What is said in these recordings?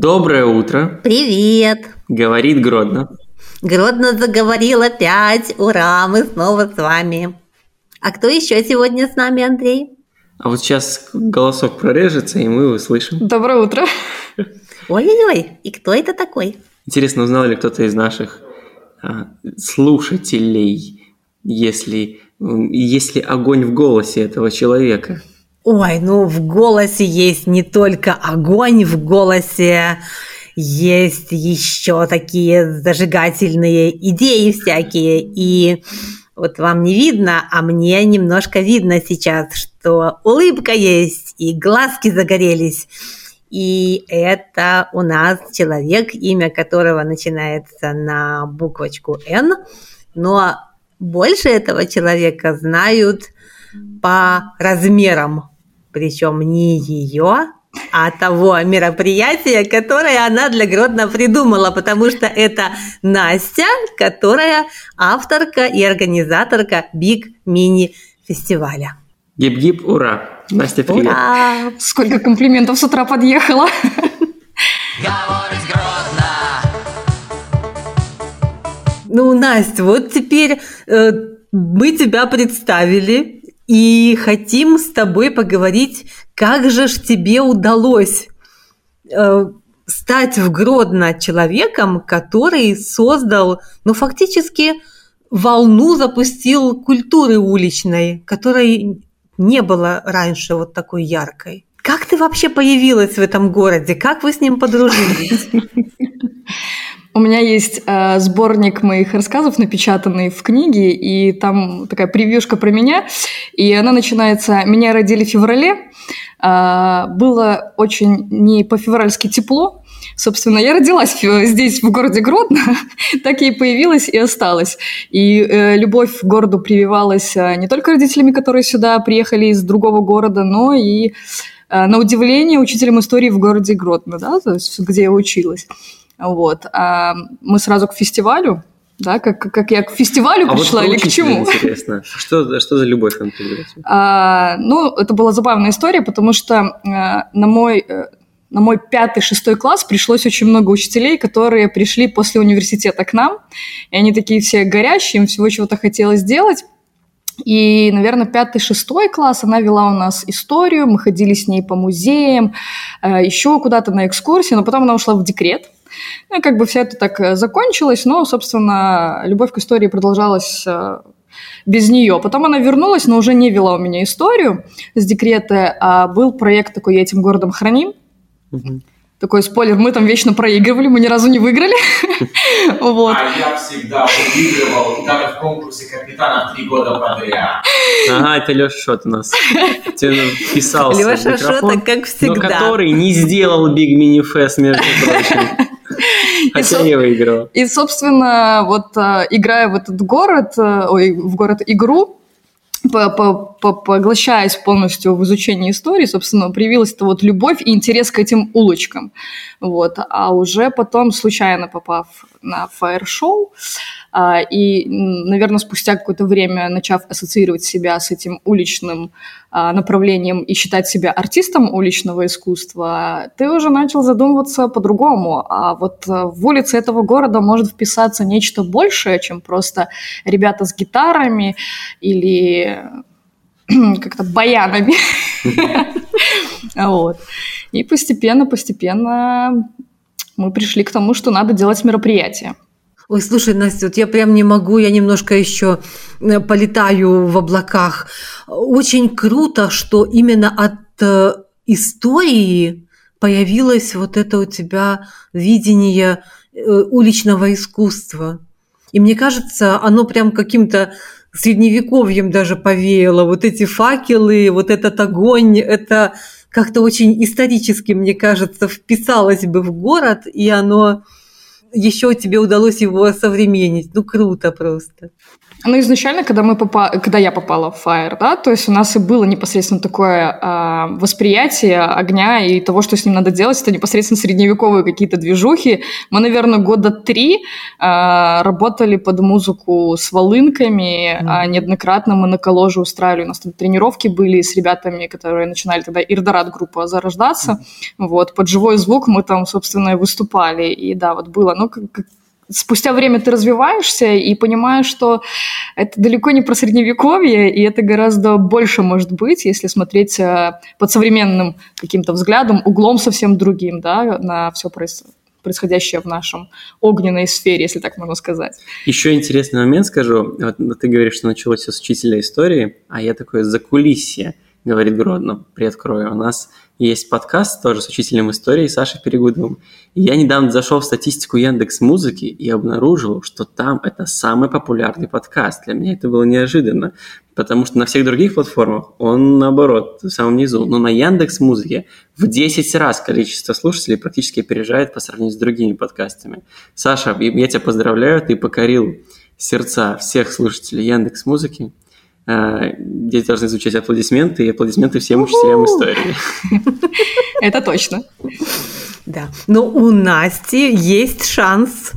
Доброе утро, Привет! говорит Гродно. Гродно заговорил опять. Ура, мы снова с вами. А кто еще сегодня с нами, Андрей? А вот сейчас голосок прорежется, и мы услышим. Доброе утро. Ой-ой-ой, и кто это такой? Интересно, узнал ли кто-то из наших а, слушателей, если, м, есть ли огонь в голосе этого человека? Ой, ну в голосе есть не только огонь, в голосе есть еще такие зажигательные идеи всякие. И вот вам не видно, а мне немножко видно сейчас, что улыбка есть, и глазки загорелись. И это у нас человек, имя которого начинается на буквочку «Н», но больше этого человека знают по размерам, причем не ее, а того мероприятия, которое она для Гродно придумала, потому что это Настя, которая авторка и организаторка Биг Мини фестиваля. Гип-гип, ура! Настя, привет. Ура! Сколько комплиментов с утра Гродно Ну, Настя, вот теперь э, мы тебя представили и хотим с тобой поговорить, как же ж тебе удалось э, стать в Гродно человеком, который создал, ну, фактически волну запустил культуры уличной, которой не было раньше вот такой яркой. Как ты вообще появилась в этом городе? Как вы с ним подружились? У меня есть э, сборник моих рассказов, напечатанный в книге, и там такая превьюшка про меня, и она начинается «Меня родили в феврале». Э, было очень не по-февральски тепло, Собственно, я родилась здесь, в городе Гродно, так и появилась и осталась. И э, любовь к городу прививалась э, не только родителями, которые сюда приехали из другого города, но и, э, на удивление, учителем истории в городе Гродно, да, то есть где я училась. Вот. А мы сразу к фестивалю, да, как, как- я к фестивалю А вот пришла про или к чему? интересно. Что, что за любовь там появилась? А, ну, это была забавная история, потому что э, на мой э, на мой пятый-шестой класс пришлось очень много учителей, которые пришли после университета к нам, и они такие все горящие, им всего чего-то хотелось сделать. И, наверное, пятый-шестой класс она вела у нас историю, мы ходили с ней по музеям, э, еще куда-то на экскурсии, но потом она ушла в декрет. Ну, и как бы все это так э, закончилось, но, собственно, любовь к истории продолжалась э, без нее. Потом она вернулась, но уже не вела у меня историю с декрета, а был проект такой «Я этим городом храним». Мгм. Такой спойлер, мы там вечно проигрывали, мы ни разу не выиграли. Вот. А я всегда выигрывал, и даже в конкурсе капитана три года подряд. Ага, это Леша Шот у нас. В Леша Шота, как но всегда. который не сделал Big Mini Fest, между прочим. Хотя не выиграл. И, собственно, вот э, играя в этот город, э, ой, в город игру, по- по- по- поглощаясь полностью в изучении истории, собственно, появилась эта вот любовь и интерес к этим улочкам. Вот. А уже потом, случайно попав на фаер-шоу, и, наверное, спустя какое-то время начав ассоциировать себя с этим уличным направлением и считать себя артистом уличного искусства, ты уже начал задумываться по-другому. А вот э, в улице этого города может вписаться нечто большее, чем просто ребята с гитарами или как-то баянами. Вот. И постепенно, постепенно мы пришли к тому, что надо делать мероприятие. Ой, слушай, Настя, вот я прям не могу, я немножко еще э, полетаю в облаках. Очень круто, что именно от э, истории появилось вот это у тебя видение э, уличного искусства. И мне кажется, оно прям каким-то средневековьем даже повеяло. Вот эти факелы, вот этот огонь, это как-то очень исторически, мне кажется, вписалось бы в город, и оно еще тебе удалось его современнить. Ну, круто просто. Ну, изначально, когда, мы попа... когда я попала в Fire, да, то есть у нас и было непосредственно такое э, восприятие огня и того, что с ним надо делать, это непосредственно средневековые какие-то движухи. Мы, наверное, года три э, работали под музыку с волынками, mm-hmm. а неоднократно мы на колложе устраивали, у нас там тренировки были с ребятами, которые начинали тогда Ирдорат группа зарождаться, mm-hmm. вот, под живой звук мы там, собственно, и выступали, и да, вот было, ну, как, спустя время ты развиваешься и понимаешь, что это далеко не про средневековье, и это гораздо больше может быть, если смотреть э, под современным каким-то взглядом, углом совсем другим, да, на все происходящее в нашем огненной сфере, если так можно сказать. Еще интересный момент скажу. Вот ты говоришь, что началось все с учителя истории, а я такое закулисье, говорит Гродно, приоткрою. У нас есть подкаст тоже с учителем истории Сашей Перегудовым. И я недавно зашел в статистику Яндекс Музыки и обнаружил, что там это самый популярный подкаст. Для меня это было неожиданно, потому что на всех других платформах он, наоборот, в самом низу. Но на Яндекс Музыке в 10 раз количество слушателей практически опережает по сравнению с другими подкастами. Саша, я тебя поздравляю, ты покорил сердца всех слушателей Яндекс Музыки. Э, здесь должны звучать аплодисменты, и аплодисменты всем учителям истории. Это точно. Да. Но у Насти есть шанс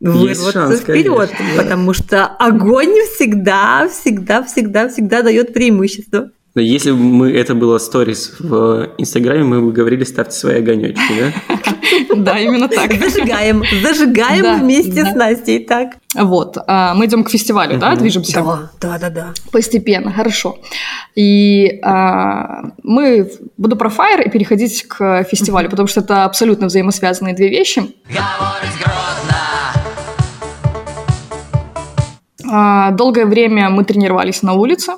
вырваться шанс, вперед, конечно, потому что огонь всегда, всегда, всегда, всегда дает преимущество. Но если бы мы, это было сторис в Инстаграме, мы бы говорили, ставьте свои огонечки, да? Да, именно так. Зажигаем, зажигаем вместе с Настей, так. Вот, а, мы идем к фестивалю, да, движемся? Да, да, да, да. Постепенно, хорошо. И а, мы, буду про Fire и переходить к фестивалю, потому что это абсолютно взаимосвязанные две вещи. А, долгое время мы тренировались на улице,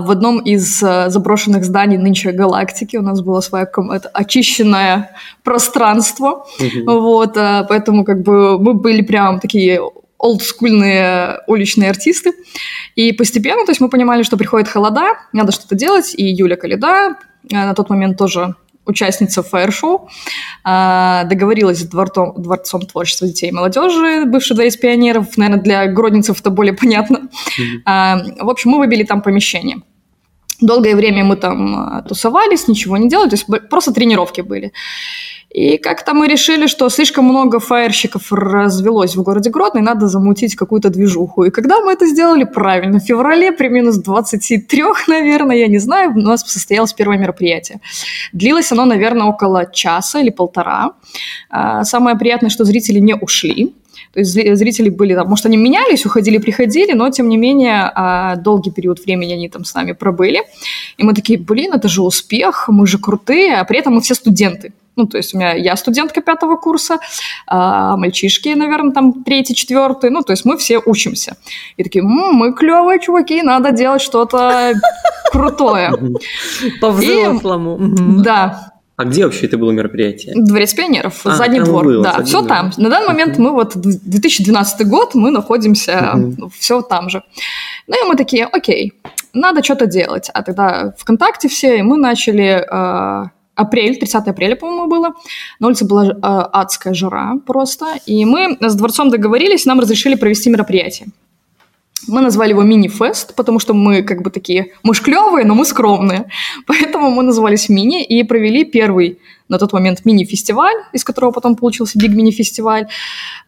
в одном из э, заброшенных зданий нынче галактики у нас было свое это очищенное пространство, mm-hmm. вот, э, поэтому как бы мы были прям такие олдскульные уличные артисты. И постепенно, то есть мы понимали, что приходит холода, надо что-то делать, и Юля Калида, э, на тот момент тоже участница фаер-шоу, а, договорилась с дворцом, дворцом творчества детей и молодежи, бывший дворец пионеров, наверное, для гродницев это более понятно. Mm-hmm. В общем, мы выбили там помещение. Долгое время мы там а, тусовались, ничего не делали, то есть просто тренировки были. И как-то мы решили, что слишком много фаерщиков развелось в городе Гродно, и надо замутить какую-то движуху. И когда мы это сделали правильно, в феврале при минус 23, наверное, я не знаю, у нас состоялось первое мероприятие. Длилось оно, наверное, около часа или полтора. А, самое приятное, что зрители не ушли. То есть зрители были там, может, они менялись, уходили, приходили, но, тем не менее, а, долгий период времени они там с нами пробыли. И мы такие, блин, это же успех, мы же крутые, а при этом мы все студенты. Ну, то есть у меня я студентка пятого курса, а мальчишки, наверное, там третий, четвертый. Ну, то есть мы все учимся. И такие, М, мы клевые чуваки, надо делать что-то крутое. По-взрослому. Да. А где вообще это было мероприятие? Дворец пионеров, а, задний двор. Было, да, все там. На данный момент мы вот 2012 год, мы находимся все там же. Ну и мы такие, окей, надо что-то делать. А тогда ВКонтакте все, и мы начали а, апрель, 30 апреля, по-моему, было. На улице была э, адская жара просто. И мы с дворцом договорились, нам разрешили провести мероприятие. Мы назвали его мини-фест, потому что мы как бы такие, мы ж клевые, но мы скромные. Поэтому мы назывались мини и провели первый на тот момент мини-фестиваль, из которого потом получился биг мини-фестиваль,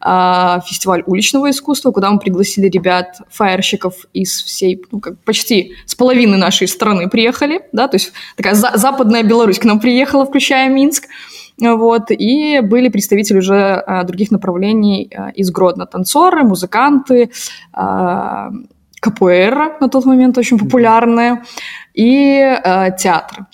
э, фестиваль уличного искусства, куда мы пригласили ребят, фаерщиков из всей, ну, как почти с половины нашей страны приехали, да, то есть такая за западная Беларусь к нам приехала, включая Минск, вот, и были представители уже а, других направлений а, из Гродно, танцоры, музыканты, а, капуэра на тот момент очень популярная, и театры.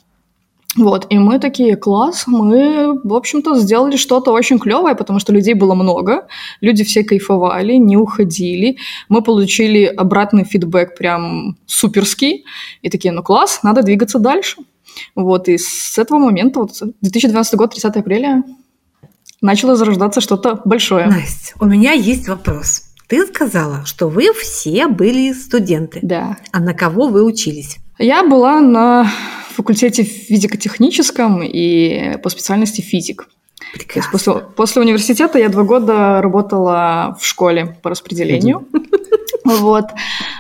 Вот, и мы такие, класс, мы, в общем-то, сделали что-то очень клевое, потому что людей было много, люди все кайфовали, не уходили, мы получили обратный фидбэк прям суперский, и такие, ну класс, надо двигаться дальше. Вот, и с этого момента, вот 2012 год, 30 апреля, начало зарождаться что-то большое. Настя, у меня есть вопрос. Ты сказала, что вы все были студенты. Да. А на кого вы учились? Я была на факультете физико-техническом и по специальности физик. Прекрасно. После, после университета я два года работала в школе по распределению. Вот.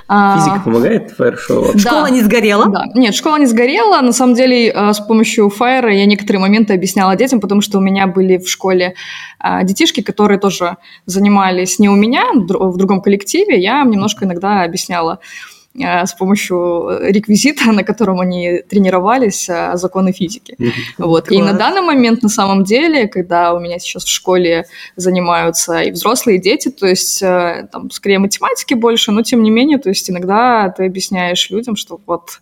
А, Физика помогает фаер-шоу? Школа не сгорела? Да. Нет, школа не сгорела. На самом деле, э, с помощью фаера я некоторые моменты объясняла детям, потому что у меня были в школе а, детишки, которые тоже занимались не у меня, в другом коллективе. Я им немножко иногда объясняла с помощью реквизита, на котором они тренировались, э, законы физики. Вот. И на данный момент, на самом деле, когда у меня сейчас в школе занимаются и взрослые, и дети, то есть э, там скорее математики больше, но тем не менее, то есть иногда ты объясняешь людям, что вот,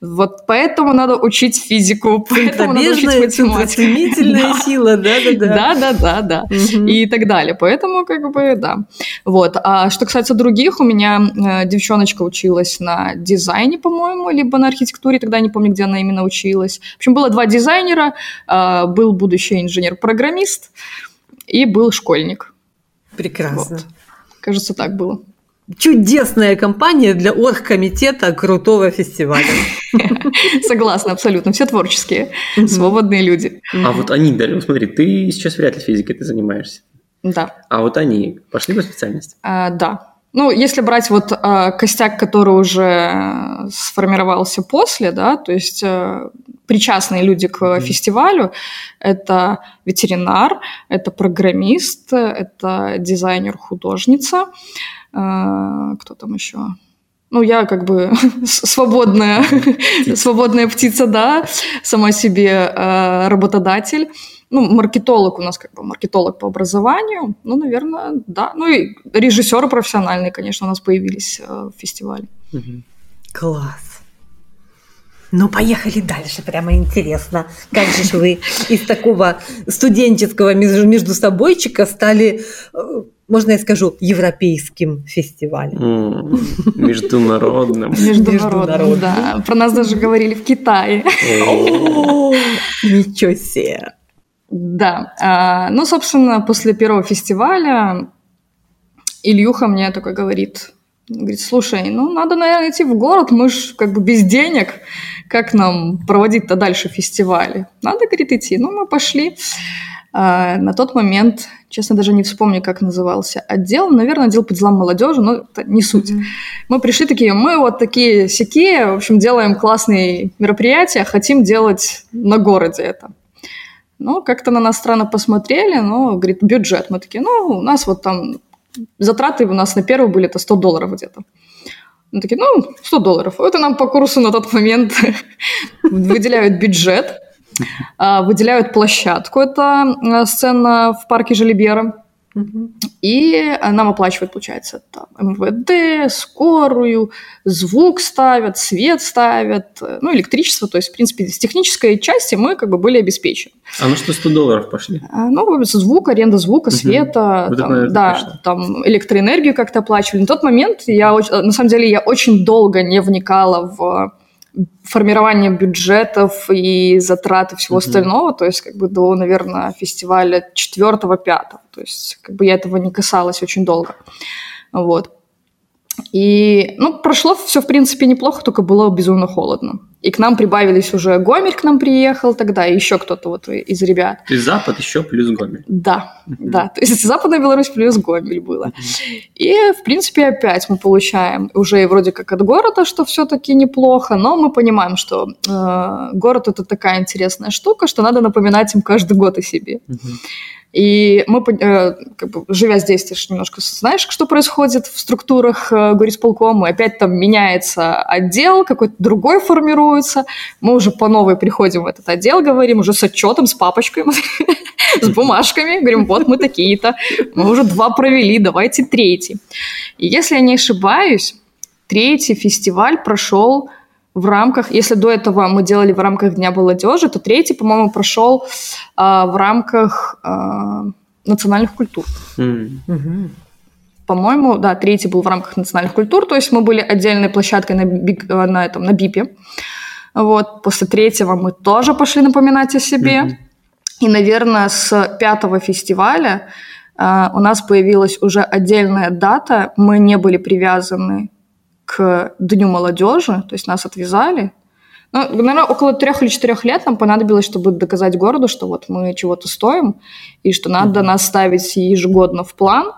вот поэтому надо учить физику, поэтому надо учить математику. да. сила, да-да-да. Да-да-да, и так далее. Поэтому как бы, да. Вот. А что касается других, у меня девчоночка училась училась на дизайне, по-моему, либо на архитектуре, тогда не помню, где она именно училась. В общем, было два дизайнера, а, был будущий инженер-программист и был школьник. Прекрасно. Вот. Кажется, так было. Чудесная компания для оргкомитета крутого фестиваля. Согласна, абсолютно. Все творческие, свободные люди. А вот они, Дарья, смотри, ты сейчас вряд ли физикой ты занимаешься. Да. А вот они пошли по специальности? А, да. Ну, если брать вот э, костяк, который уже сформировался после, да, то есть э, причастные люди к mm-hmm. фестивалю, это ветеринар, это программист, это дизайнер-художница, э, кто там еще? Ну, я как бы свободная, свободная птица, да, сама себе э, работодатель ну, маркетолог у нас как бы маркетолог по образованию, ну, наверное, да. Ну и режиссеры профессиональные, конечно, у нас появились э, в фестивале. Класс. Ну, поехали дальше, прямо интересно. Как же вы из такого студенческого между собойчика стали, э, можно я скажу, европейским фестивалем? Международным. Международным, да. Про нас даже говорили в Китае. Ничего себе. Да. А, ну, собственно, после первого фестиваля Ильюха мне такой говорит, говорит, слушай, ну, надо, наверное, идти в город, мы же как бы без денег, как нам проводить-то дальше фестивали? Надо, говорит, идти. Ну, мы пошли. А, на тот момент, честно, даже не вспомню, как назывался отдел. Наверное, отдел по делам молодежи, но это не суть. Мы пришли такие, мы вот такие сякие, в общем, делаем классные мероприятия, хотим делать на городе это. Ну, как-то на нас странно посмотрели, но, говорит, бюджет. Мы такие, ну, у нас вот там затраты у нас на первый были это 100 долларов где-то. Мы такие, ну, 100 долларов. Это нам по курсу на тот момент выделяют бюджет, а, выделяют площадку. Это а, сцена в парке И нам оплачивают, получается, там, МВД, скорую, звук ставят, свет ставят, ну, электричество. То есть, в принципе, с технической части мы как бы были обеспечены. А ну что, 100 долларов пошли? А, ну, звук, аренда звука, света, угу. там, вот да, пошло. там электроэнергию как-то оплачивали. На тот момент я, на самом деле, я очень долго не вникала в формирование бюджетов и затраты всего mm-hmm. остального, то есть как бы до, наверное, фестиваля четвертого-пятого, то есть как бы я этого не касалась очень долго, вот. И, ну, прошло все, в принципе, неплохо, только было безумно холодно. И к нам прибавились уже Гомель к нам приехал тогда, и еще кто-то вот из ребят. То есть Запад еще плюс Гомель. Да, uh-huh. да. То есть Западная Беларусь плюс Гомель было. Uh-huh. И, в принципе, опять мы получаем уже вроде как от города, что все-таки неплохо, но мы понимаем, что э, город это такая интересная штука, что надо напоминать им каждый год о себе. Uh-huh. И мы, э, как бы, живя здесь, ты же немножко знаешь, что происходит в структурах э, горисполкома, и опять там меняется отдел, какой-то другой формируется, мы уже по новой приходим в этот отдел, говорим уже с отчетом, с папочкой, с бумажками, говорим, вот мы такие-то, мы уже два провели, давайте третий. И если я не ошибаюсь, третий фестиваль прошел в рамках, если до этого мы делали в рамках Дня молодежи, то третий, по-моему, прошел а, в рамках а, национальных культур. Mm. По-моему, да, третий был в рамках национальных культур, то есть мы были отдельной площадкой на, биг, на, этом, на БИПе. Вот, после третьего мы тоже пошли напоминать о себе. Mm-hmm. И, наверное, с пятого фестиваля uh, у нас появилась уже отдельная дата. Мы не были привязаны к Дню молодежи, то есть нас отвязали, Ну, наверное, около трех или четырех лет нам понадобилось, чтобы доказать городу, что вот мы чего-то стоим, и что надо нас ставить ежегодно в план,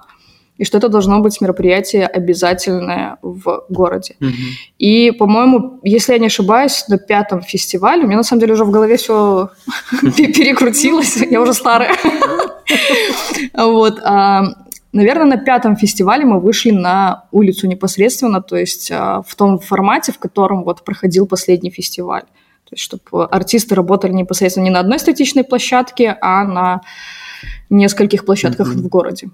и что это должно быть мероприятие обязательное в городе. Мгм. И, по-моему, если я не ошибаюсь, на пятом фестивале, у меня на самом деле уже в голове все перекрутилось, я уже старая. Вот. Наверное, на пятом фестивале мы вышли на улицу непосредственно, то есть а, в том формате, в котором вот проходил последний фестиваль. То есть, чтобы артисты работали непосредственно не на одной статичной площадке, а на нескольких площадках Мгм. в городе.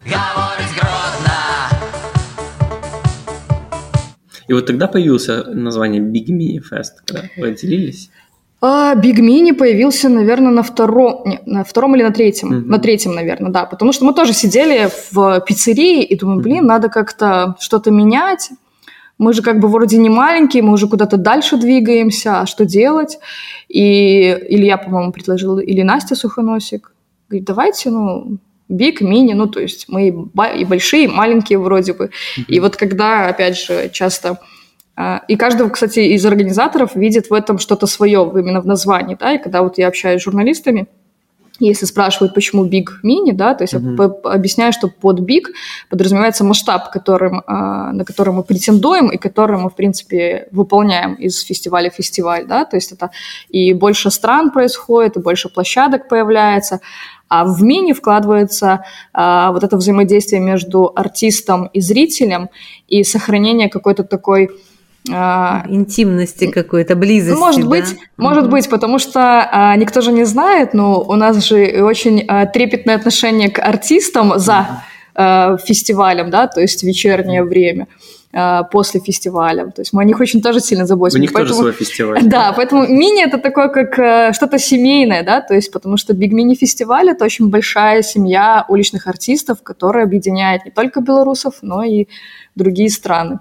И вот тогда появился название Big Mini Fest, когда вы отделились. А Big Mini появился, наверное, на втором, не, на втором или на третьем, Мгм. на третьем, наверное, да, потому что мы тоже сидели в пиццерии и думаем, блин, Мгм. надо как-то что-то менять. Мы же как бы вроде не маленькие, мы уже куда-то дальше двигаемся, а что делать? И Илья, по-моему, предложил, или Настя Сухоносик, говорит, давайте, ну, Big, мини, ну, то есть мы и, и большие, и маленькие вроде бы. И вот когда, опять же, часто... а, И каждый, кстати, из организаторов видит в этом что-то свое именно в названии, да, и когда вот я общаюсь с журналистами, если спрашивают, почему Big Mini, да, то есть я по- по- объясняю, что под Big подразумевается масштаб, которым, а, на который мы претендуем и который мы, в принципе, выполняем из фестиваля в фестиваль, да, то есть это и больше стран происходит, и больше площадок появляется, а в мини вкладывается а, вот это взаимодействие между артистом и зрителем и сохранение какой-то такой а, Интимности какой-то, близости. может да? быть, может Мгм. быть, потому что а, никто же не знает, но у нас же очень а, трепетное отношение к артистам за а, фестивалем, да, то есть вечернее время а, после фестиваля. То есть мы о них очень тоже сильно У заботимся. них тоже Поэтому- свой фестиваль. да, поэтому мини это такое как э, что-то семейное, да, то есть потому что Биг Мини фестиваль это очень большая семья уличных артистов, которая объединяет не только белорусов, но и другие страны,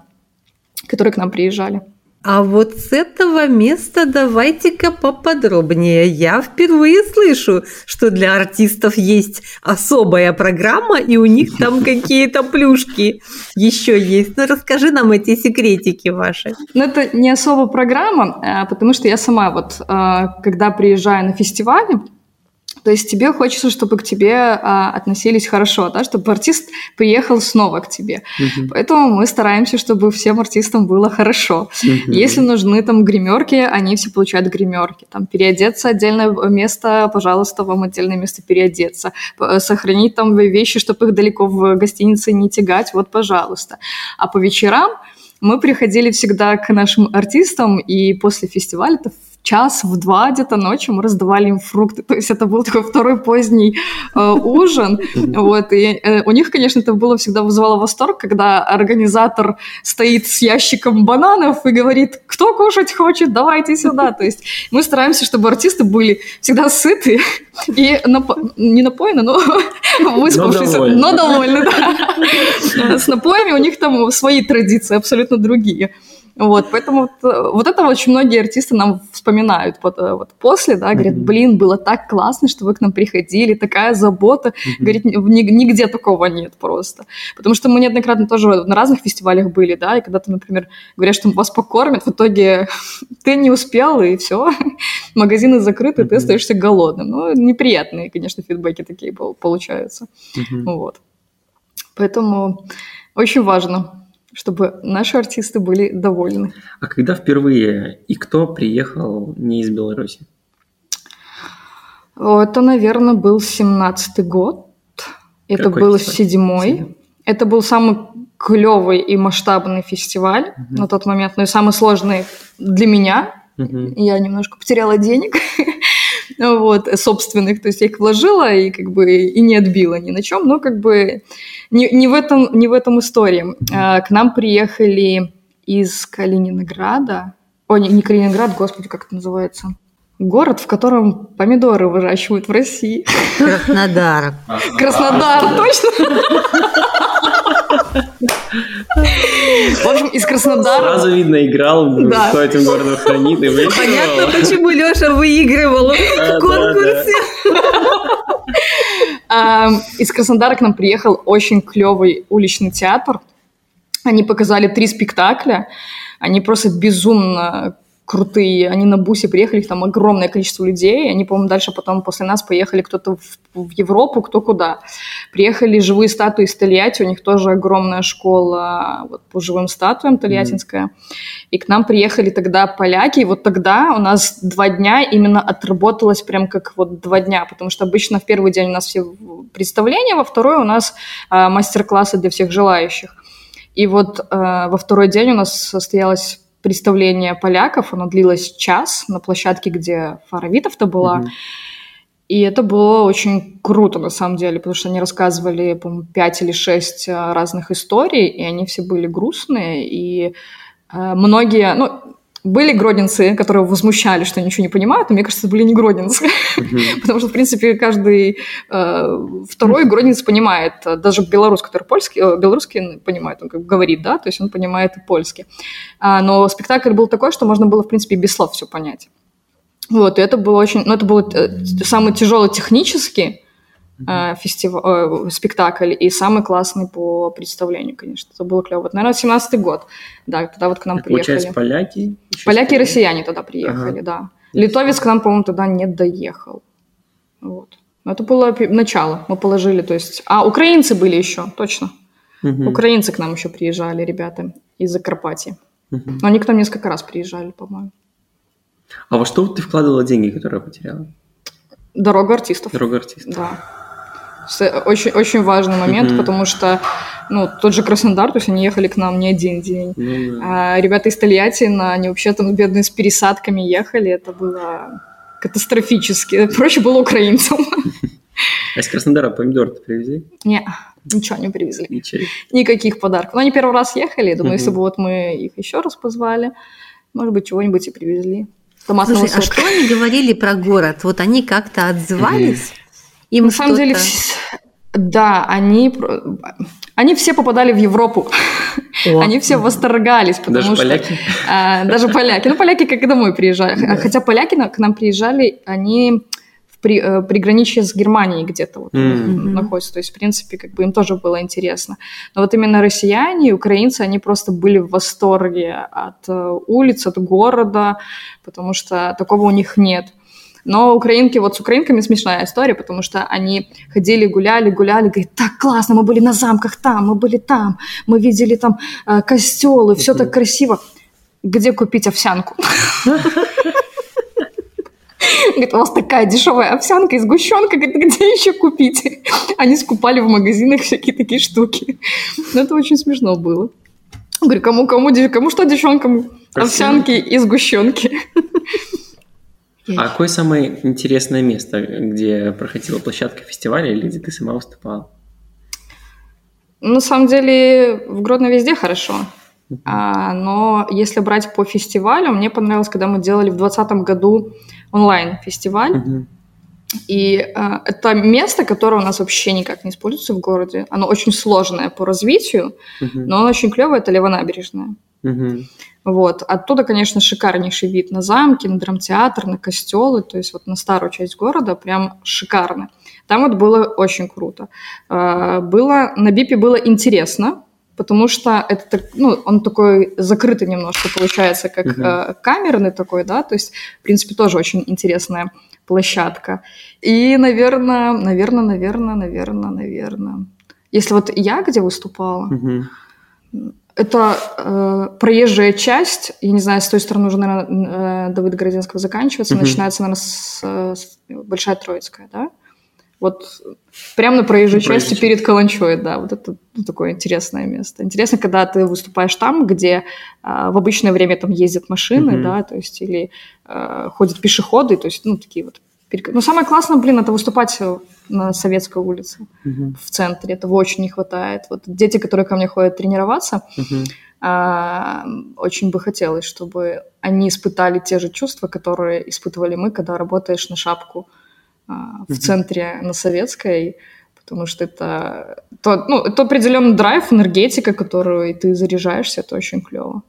которые к нам приезжали. А вот с этого места давайте-ка поподробнее. Я впервые слышу, что для артистов есть особая программа, и у них там какие-то плюшки еще есть. Ну, расскажи нам эти секретики ваши. Но это не особо программа, а, потому что я сама вот, а, когда приезжаю на фестивали, то есть тебе хочется, чтобы к тебе а, относились хорошо, да, чтобы артист приехал снова к тебе. Мгм. Поэтому мы стараемся, чтобы всем артистам было хорошо. Мгм. Если нужны там гримерки, они все получают гримерки. Там переодеться отдельное место, пожалуйста, вам отдельное место переодеться. П- Сохранить там вещи, чтобы их далеко в гостинице не тягать, вот, пожалуйста. А по вечерам мы приходили всегда к нашим артистам, и после фестиваля, час, в два где-то ночи мы раздавали им фрукты. То есть это был такой второй поздний э, ужин. Вот, и э, у них, конечно, это было всегда вызывало восторг, когда организатор стоит с ящиком бананов и говорит, кто кушать хочет, давайте сюда. То есть мы стараемся, чтобы артисты были всегда сыты и напо- не напоены, но выспавшиеся, но довольны. С напоями у них там свои традиции, абсолютно другие. Вот, поэтому вот, э, вот это очень многие артисты нам вспоминают вот, э, вот после, да, говорят, блин, было так классно, что вы к нам приходили, такая забота. Мгм. Говорит, ни- нигде такого нет просто. Потому что мы неоднократно тоже на разных фестивалях были, да, и когда ты, например, говорят, что вас покормят, в итоге ты не успел, и все, магазины закрыты, ты Мгм. остаешься голодным. Ну, неприятные, конечно, фидбэки такие пол- получаются. Вот. Поэтому очень важно, чтобы наши артисты были довольны. А когда впервые и кто приехал не из Беларуси? Это, наверное, был семнадцатый год. Это Какой был фестиваль? седьмой. Это был самый клевый и масштабный фестиваль Мгм. на тот момент, но и самый сложный для меня. Мгм. Я немножко потеряла денег, вот, собственных, то есть я их вложила и как бы и не отбила ни на чем, но как бы не, не в этом не в этом история. А, К нам приехали из Калининграда, о, не, не Калининград, господи, как это называется? Город, в котором помидоры выращивают в России. Краснодар. Краснодар, точно? В общем, из Краснодара... Сразу видно, играл, Да. кто этим городом хранит, и выиграл. Понятно, почему Леша выигрывал в конкурсе. А, Из Краснодара к нам приехал очень клевый уличный театр. Они показали три спектакля. Они просто безумно крутые. Они на бусе приехали, там огромное количество людей. Они, по-моему, дальше потом после нас поехали кто-то в, в Европу, кто куда. Приехали живые статуи из Тольятти, у них тоже огромная школа вот, по живым статуям тольяттинская. Mm-hmm. И к нам приехали тогда поляки, и вот тогда у нас два дня именно отработалось прям как вот два дня, потому что обычно в первый день у нас все представления, во второй у нас э, мастер-классы для всех желающих. И вот э, во второй день у нас состоялось представление поляков, оно длилось час на площадке, где Фара Витовта была. Mm-hmm. И это было очень круто, на самом деле, потому что они рассказывали, по-моему, пять или шесть э, разных историй, и они все были грустные, и э, многие, ну, были гродинцы, которые возмущали, что ничего не понимают, но мне кажется, это были не гродинцы. Mm-hmm. Потому что, в принципе, каждый э, второй mm-hmm. гродинец понимает, даже белорус, который польский, э, белорусский понимает, он как бы говорит, да, то есть он понимает и польский. А, но спектакль был такой, что можно было, в принципе, без слов все понять. Вот, и это было очень, ну, это было э, самый тяжелый технически, э, фестиваль, э, спектакль и самый классный по представлению, конечно. Это было клево. Вот, наверное, 17-й год, да, тогда вот к нам Так, приехали. Получается, поляки? Поляки и россияне тогда приехали, Ага. да. Литовец к нам, по-моему, тогда не доехал. Вот. Но это было начало. Мы положили, то есть... А, украинцы были еще, точно. Мгм. Украинцы к нам еще приезжали, ребята, из Закарпатья. Мгм. Но они к нам несколько раз приезжали, по-моему. А во что ты вкладывала деньги, которые потеряла? Дорога артистов. Дорога артиста. Да. С- Очень, очень важный момент, Мгм. потому что, ну, тот же Краснодар, то есть они ехали к нам не один день. Ну, да. А ребята из Тольятти, на, они вообще там бедные с пересадками ехали, это было катастрофически. Проще было украинцам. А из Краснодара помидор-то привезли? Не, ничего не привезли. Ничего. Никаких подарков. Но они первый раз ехали, я думаю, Мгм. если бы вот мы их еще раз позвали, может быть, чего-нибудь и привезли. Томатного Слушай, а что они говорили про город? Вот они как-то отзывались? Им На самом деле, да, они, они все попадали в Европу. О. Они все восторгались, потому Даже что... поляки? а, даже поляки. Ну, поляки как домой приезжали. Да. Хотя поляки к нам приезжали, они в при, э, приграничье с Германией где-то вот Мгм. находятся. То есть, в принципе, как бы им тоже было интересно. Но вот именно россияне и украинцы, они просто были в восторге от э, улиц, от города, потому что такого у них нет. Но украинки, вот с украинками смешная история, потому что они ходили, гуляли, гуляли, говорят, так классно, мы были на замках там, мы были там, мы видели там э, костелы, все так красиво. Где купить овсянку? Говорит, у вас такая дешевая овсянка и сгущенка, говорит, где еще купить? Они скупали в магазинах всякие такие штуки. Ну, это очень смешно было. Говорю, кому, кому, кому что девчонкам? Овсянки и сгущенки. А какое самое интересное место, где проходила площадка фестиваля или где ты сама выступала? На самом деле, в Гродно везде хорошо. А, но если брать по фестивалю, мне понравилось, когда мы делали в 2020 году онлайн-фестиваль. Мгм. И э, это место, которое у нас вообще никак не используется в городе. Оно очень сложное по развитию, Мгм. но оно очень клевое, это Левонабережная. Вот. Оттуда, конечно, шикарнейший вид на замки, на драмтеатр, на костелы, то есть вот на старую часть города прям шикарно. Там вот было очень круто. Э, Было, на БИПе было интересно, потому что это, ну, он такой закрытый немножко получается, как э, камерный такой, да, то есть, в принципе, тоже очень интересная площадка. И, наверное, наверное, наверное, наверное, наверное. Если вот я где выступала, Мгм. Это э, проезжая часть, я не знаю, с той стороны уже, наверное, э, Давыда Городинского заканчивается, Мгм. начинается, наверное, с, э, с Большая Троицкая, да? Вот прямо на проезжей части перед Каланчой, да, вот это ну, такое интересное место. Интересно, когда ты выступаешь там, где а, в обычное время там ездят машины, Мгм. да, то есть или а, ходят пешеходы, то есть, ну, такие вот. Ну, самое классное, блин, это выступать э, на Советской улице Мгм. в центре. Этого очень не хватает. Вот дети, которые ко мне ходят тренироваться, Мгм. а, очень бы хотелось, чтобы они испытали те же чувства, которые испытывали мы, когда работаешь на шапку а, в Мгм. центре на Советской, потому что это, то, ну, это определенный драйв, энергетика, которую ты заряжаешься, это очень клево.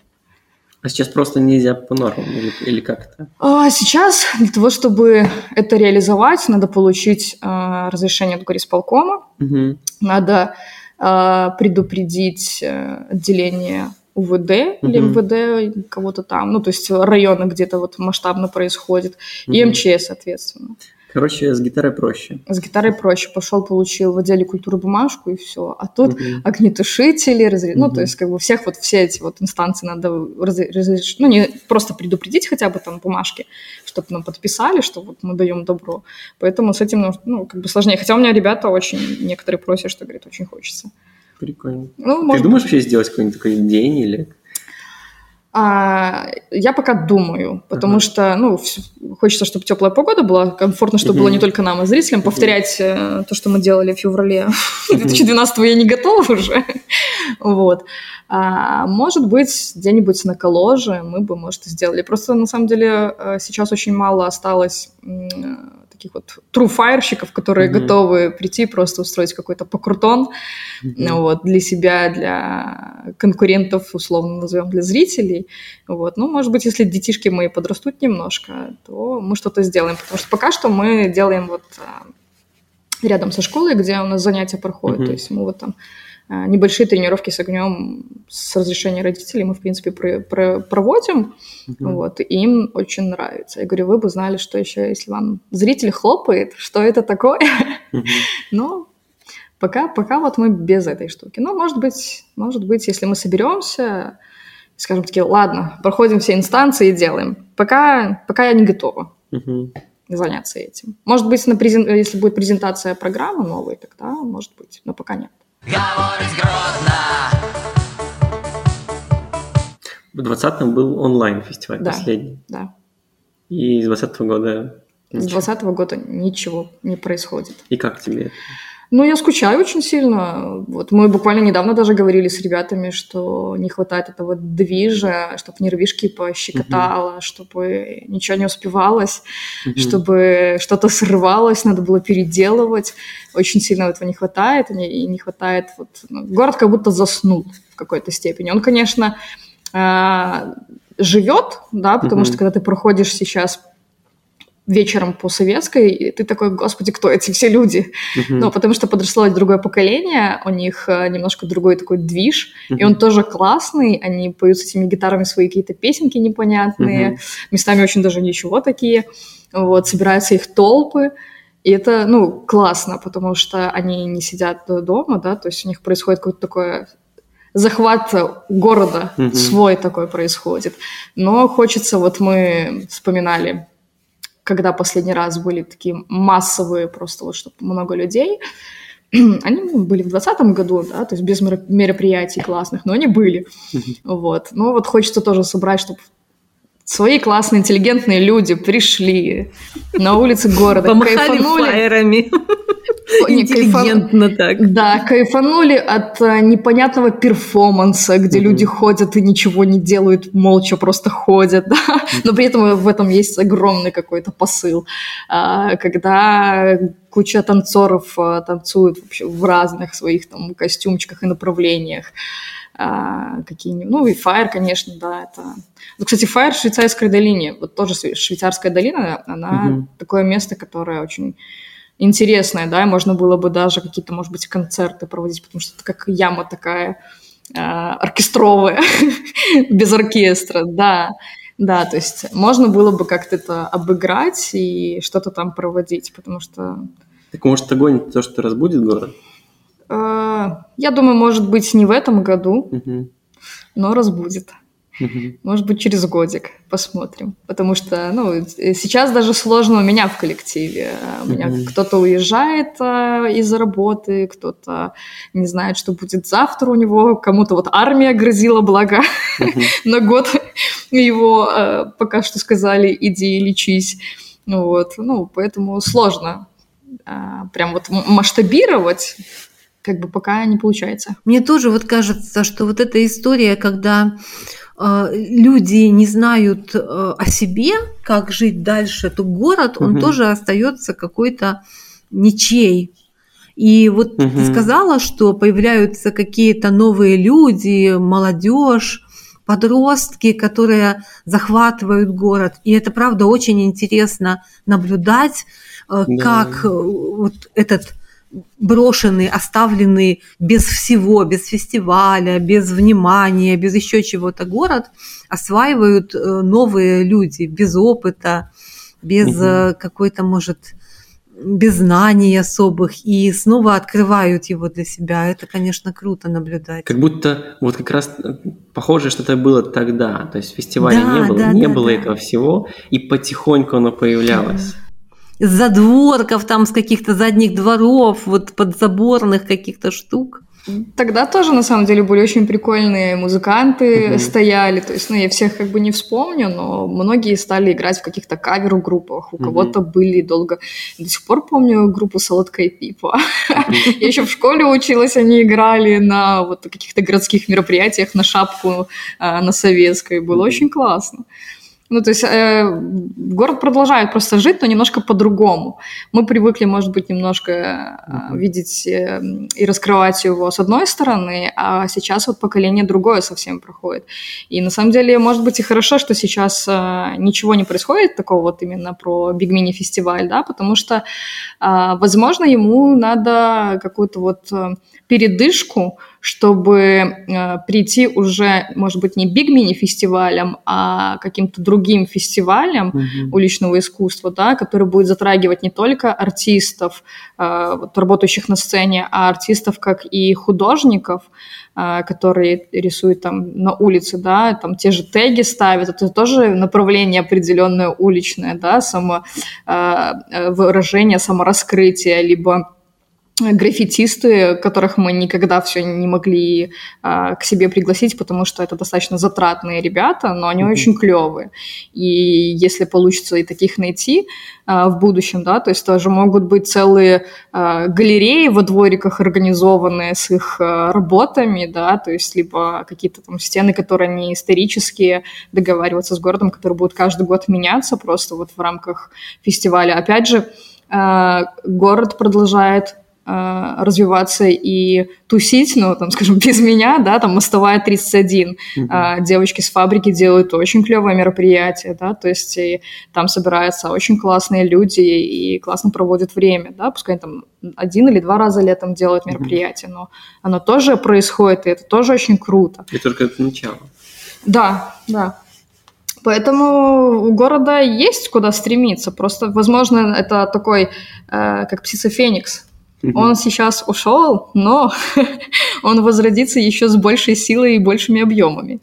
А сейчас просто нельзя по нормам или, или как это? А сейчас для того, чтобы это реализовать, надо получить а, разрешение от горисполкома, Мгм. надо а, предупредить э, отделение УВД или Мгм. МВД кого-то там, ну, то есть района где-то вот масштабно происходит, и Мгм. МЧС, соответственно. Короче, с гитарой проще. С гитарой проще. Пошел, получил в отделе культуры бумажку, и все. А тут Мгм. огнетушители, разре- ну, Мгм. то есть как бы всех вот, все эти вот инстанции надо разре- разрешить, ну, не просто предупредить хотя бы там бумажки, чтобы нам подписали, что вот мы даем добро. Поэтому с этим, ну, как бы сложнее. Хотя у меня ребята очень, некоторые просят, что, говорит, очень хочется. Прикольно. Ну, Ты может, думаешь вообще сделать какой-нибудь такой день или... А, я пока думаю, потому Ага. что, ну, хочется, чтобы теплая погода была, комфортно, чтобы Мгм. было не только нам, а зрителям. Повторять э, то, что мы делали в феврале 2012 я не готова уже. Вот. А, может быть, где-нибудь на коллаже мы бы, может, и сделали. Просто, на самом деле, э, сейчас очень мало осталось таких вот труфайерщиков, которые Мгм. готовы прийти и просто устроить какой-то покрутон ну, вот, для себя, для конкурентов, условно назовем, для зрителей. Вот. Ну, может быть, если детишки мои подрастут немножко, то мы что-то сделаем. Потому что пока что мы делаем вот а, рядом со школой, где у нас занятия проходят. Мгм. То есть мы вот там небольшие тренировки с огнем с разрешения родителей мы, в принципе, про- про- проводим. Мгм. Вот, и им очень нравится. Я говорю, вы бы знали, что еще, если вам зритель хлопает, что это такое? Мгм. Но пока, пока вот мы без этой штуки. Но, может быть, может быть, если мы соберемся, скажем таки, ладно, проходим все инстанции и делаем. Пока, пока я не готова заняться этим. Может быть, на презен- если будет презентация программы новой, тогда может быть, но пока нет. В 20-м был онлайн-фестиваль Да. последний. Да. И с 20 года... С ничего. 2020 года ничего не происходит. И как тебе это? Ну, я скучаю очень сильно. Вот мы буквально недавно даже говорили с ребятами, что не хватает этого движа, чтобы нервишки пощекотало, чтобы ничего не успевалось, Мгм. чтобы что-то срывалось, надо было переделывать. Очень сильно этого не хватает. И не, хватает... Вот, ну, город как будто заснул в какой-то степени. Он, конечно, а, живет, да, потому Мгм. что когда ты проходишь сейчас вечером по Советской, и ты такой, господи, кто эти все люди? Мгм. Ну, потому что подросло другое поколение, у них э, немножко другой такой движ, и Мгм. он тоже классный, они поют с этими гитарами свои какие-то песенки непонятные, Мгм. местами очень даже ничего такие, вот, собираются их толпы, и это, ну, классно, потому что они не сидят дома, да, то есть у них происходит какое-то такое захват города Мгм. свой такой происходит. Но хочется, вот мы вспоминали, когда последний раз были такие массовые просто вот, чтобы много людей, они ну, были в 2020 году, да, то есть без меро- мероприятий классных, но они были. Вот. Ну вот хочется тоже собрать, чтобы свои классные, интеллигентные люди пришли на улицы города, Помахали кайфанули. Не, кайфа- Интеллигентно так. Да, кайфанули от э, непонятного перформанса, где люди ходят и ничего не делают, молча просто ходят, да. Но при этом в этом есть огромный какой-то посыл. А, Когда куча танцоров э, танцуют вообще в разных своих там костюмчиках и направлениях. А, какие ну и Fire, конечно, да, это... Ну, кстати, Fire в швейцарской долине, вот тоже шве- швейцарская долина, она Мгм. такое место, которое очень интересное, да, можно было бы даже какие-то, может быть, концерты проводить, потому что это как яма такая а, оркестровая, без оркестра, да. Да, то есть можно было бы как-то это обыграть и что-то там проводить, потому что Так может огонь то, что разбудит город? Э, я думаю, может быть, не в этом году, но разбудит. Может быть, через годик посмотрим. Потому что, ну, э, сейчас даже сложно у меня в коллективе. У меня кто-то уезжает а, из-за работы, кто-то не знает, что будет завтра у него, кому-то вот армия грозила, благо Мгм. на год его э, пока что сказали, иди лечись. Ну Вот, ну, поэтому сложно а, прям вот масштабировать, как бы пока не получается. Мне тоже вот кажется, что вот эта история, когда э, люди не знают э, о себе, как жить дальше, то город, он Мгм. тоже остается какой-то ничей. И вот ты Мгм. сказала, что появляются какие-то новые люди, молодежь, подростки, которые захватывают город. И это, правда, очень интересно наблюдать, э, Да. как вот этот брошенный, оставленный без всего, без фестиваля, без внимания, без еще чего-то город осваивают э, новые люди без опыта, без угу. какой-то, может, без знаний особых и снова открывают его для себя. Это, конечно, круто наблюдать. Как будто вот как раз э, похоже, что это было тогда. То есть фестиваля да, не было, да, не да, было да. этого всего, и потихоньку оно появлялось. С задворков, там, с каких-то задних дворов, вот подзаборных каких-то штук. Тогда тоже, на самом деле, были очень прикольные музыканты mm-hmm. стояли. То есть, ну, я всех как бы не вспомню, но многие стали играть в каких-то кавер-группах. У mm-hmm. кого-то были долго... До сих пор помню группу Солодкая Пипа. Я еще в школе училась, они играли на вот каких-то городских мероприятиях на шапку э, на советской. Было очень классно. Ну, то есть э, город продолжает просто жить, но немножко по-другому. Мы привыкли, может быть, немножко э, видеть э, и раскрывать его с одной стороны, а сейчас вот поколение другое совсем проходит. И на самом деле, может быть, и хорошо, что сейчас э, ничего не происходит такого вот именно про Big Mini фестиваль, да, потому что, э, возможно, ему надо какую-то вот э, передышку, чтобы э, прийти уже, может быть, не Big Mini фестивалем, а каким-то другим фестивалем mm-hmm. уличного искусства, да, который будет затрагивать не только артистов, э, вот, работающих на сцене, а артистов как и художников, э, которые рисуют там на улице, да, там те же теги ставят, это тоже направление определенное уличное, да, само э, э выражение, самораскрытие, либо граффитисты, которых мы никогда все не могли а, к себе пригласить, потому что это достаточно затратные ребята, но они mm-hmm. очень клевые. И если получится и таких найти а, в будущем, да, то есть тоже могут быть целые а, галереи во двориках организованные с их а, работами, да, то есть либо какие-то там стены, которые не исторические, договариваться с городом, которые будут каждый год меняться просто вот в рамках фестиваля. Опять же, а, город продолжает развиваться и тусить, ну, там, скажем, без меня, да, там, мостовая 31. Mm-hmm. А, девочки с фабрики делают очень клевое мероприятие, да, то есть и там собираются очень классные люди и классно проводят время, да, пускай там один или два раза летом делают мероприятие, mm-hmm. но оно тоже происходит, и это тоже очень круто. И только это начало. Да, да. Поэтому у города есть куда стремиться. Просто, возможно, это такой, э, как птица Феникс, он сейчас ушел, но он возродится еще с большей силой и большими объемами.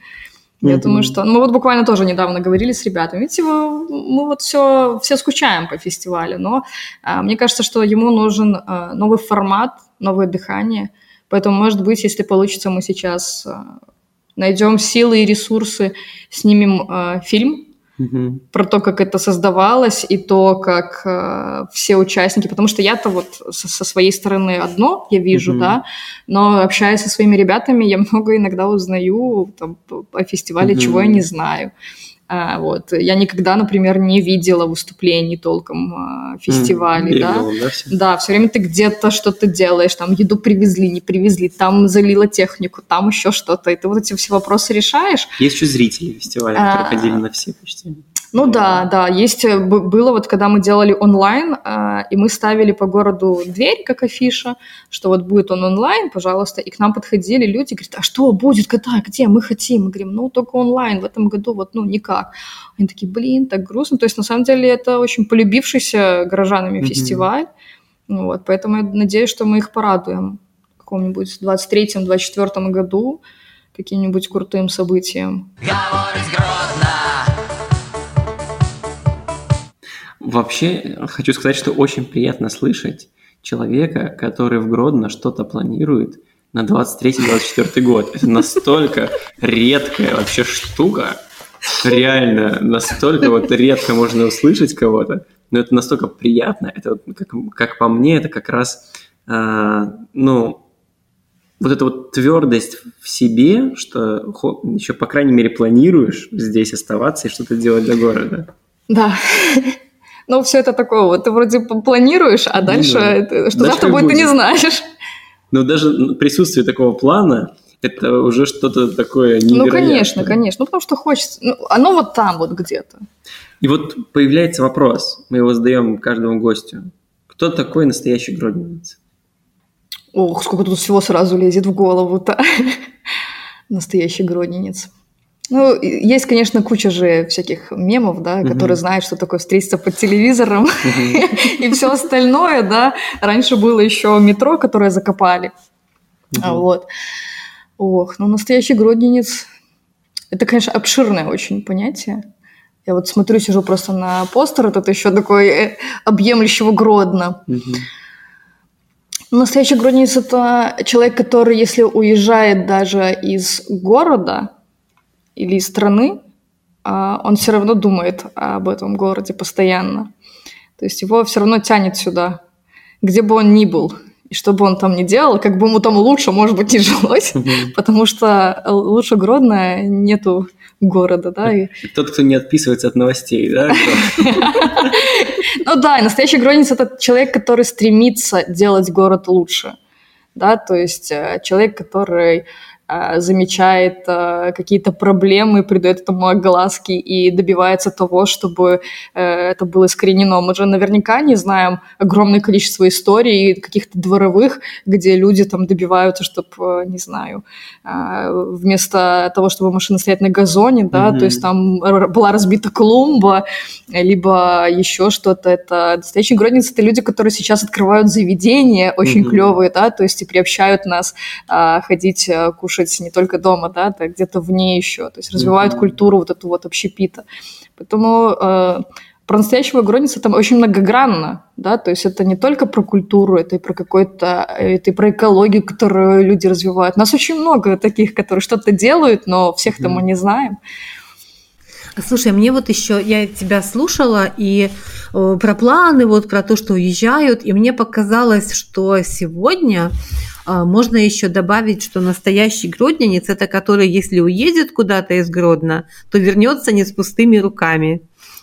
Я думаю, что... Мы вот буквально тоже недавно говорили с ребятами. Видите, мы, мы вот все, все скучаем по фестивалю, но а, мне кажется, что ему нужен а, новый формат, новое дыхание. Поэтому, может быть, если получится, мы сейчас а, найдем силы и ресурсы, снимем а, фильм Угу. Про то, как это создавалось, и то, как э, все участники, потому что я-то вот со, со своей стороны одно я вижу, угу. да, но общаясь со своими ребятами, я много иногда узнаю там, о фестивале, угу. чего я не знаю. А, вот. Я никогда, например, не видела выступлений толком а, фестивалей, mm, да? да, все? да, все время ты где-то что-то делаешь, там еду привезли, не привезли, там залила технику, там еще что-то, и ты вот эти все вопросы решаешь. Есть еще зрители фестиваля, которые а, ходили на все почти. Ну да, да, есть, э, было вот, когда мы делали онлайн, э, и мы ставили по городу дверь, как афиша, что вот будет он онлайн, пожалуйста, и к нам подходили люди, говорят, а что будет, когда, где, мы хотим, мы говорим, ну только онлайн, в этом году вот, ну никак. Они такие, блин, так грустно, то есть на самом деле это очень полюбившийся горожанами mm-hmm. фестиваль, вот, поэтому я надеюсь, что мы их порадуем в каком-нибудь 23-24 году каким-нибудь крутым событием. Говорить Вообще, хочу сказать, что очень приятно слышать человека, который в Гродно что-то планирует на 23-24 год. Это настолько редкая вообще штука, реально настолько вот редко можно услышать кого-то, но это настолько приятно, это как, как по мне, это как раз, э, ну, вот эта вот твердость в себе, что еще, по крайней мере, планируешь здесь оставаться и что-то делать для города. Да, ну, все это такое вот, ты вроде планируешь, а дальше, да. это, что дальше завтра будет, будет, ты не знаешь. Но даже присутствие такого плана, это уже что-то такое невероятное. Ну, конечно, конечно. Ну, потому что хочется... Ну, оно вот там вот где-то. И вот появляется вопрос, мы его задаем каждому гостю. Кто такой настоящий гродненец? Ох, сколько тут всего сразу лезет в голову-то. Настоящий гродненец. Ну, есть, конечно, куча же всяких мемов, да, mm которые знают, что такое встретиться под телевизором и все остальное, да. Раньше было еще метро, которое закопали. Вот. Ох, ну настоящий гродненец – это, конечно, обширное очень понятие. Я вот смотрю, сижу просто на постер, это еще такой э, объемлющего Гродно. Настоящий гроднец – это человек, который, если уезжает даже из города или из страны, а, он все равно думает об этом городе постоянно. То есть его все равно тянет сюда, где бы он ни был. И что бы он там ни делал, как бы ему там лучше, может быть, не жилось, потому что лучше Гродно нету города, да. И... Тот, кто не отписывается от новостей, да? Ну да, настоящий гроднец – это человек, который стремится делать город лучше, да, то есть э, человек, который замечает а, какие-то проблемы, придает этому огласки и добивается того, чтобы э, это было искоренено. Мы же наверняка не знаем огромное количество историй каких-то дворовых, где люди там добиваются, чтобы, э, не знаю, а, вместо того, чтобы машина стоять на газоне, да, mm-hmm. то есть там была разбита клумба, либо еще что-то. Это настоящие гродницы, это люди, которые сейчас открывают заведения очень mm-hmm. клевые, да, то есть и приобщают нас ходить кушать кушать не только дома, да, да где-то вне еще, то есть развивают mm-hmm. культуру вот эту вот общепита. Поэтому э, про настоящего гроница там очень многогранно, да, то есть это не только про культуру, это и про какой-то, это и про экологию, которую люди развивают. Нас очень много таких, которые что-то делают, но всех-то mm-hmm. мы не знаем. Слушай, мне вот еще, я тебя слушала и э, про планы, вот про то, что уезжают, и мне показалось, что сегодня э, можно еще добавить, что настоящий гродненец – это который, если уедет куда-то из Гродно, то вернется не с пустыми руками.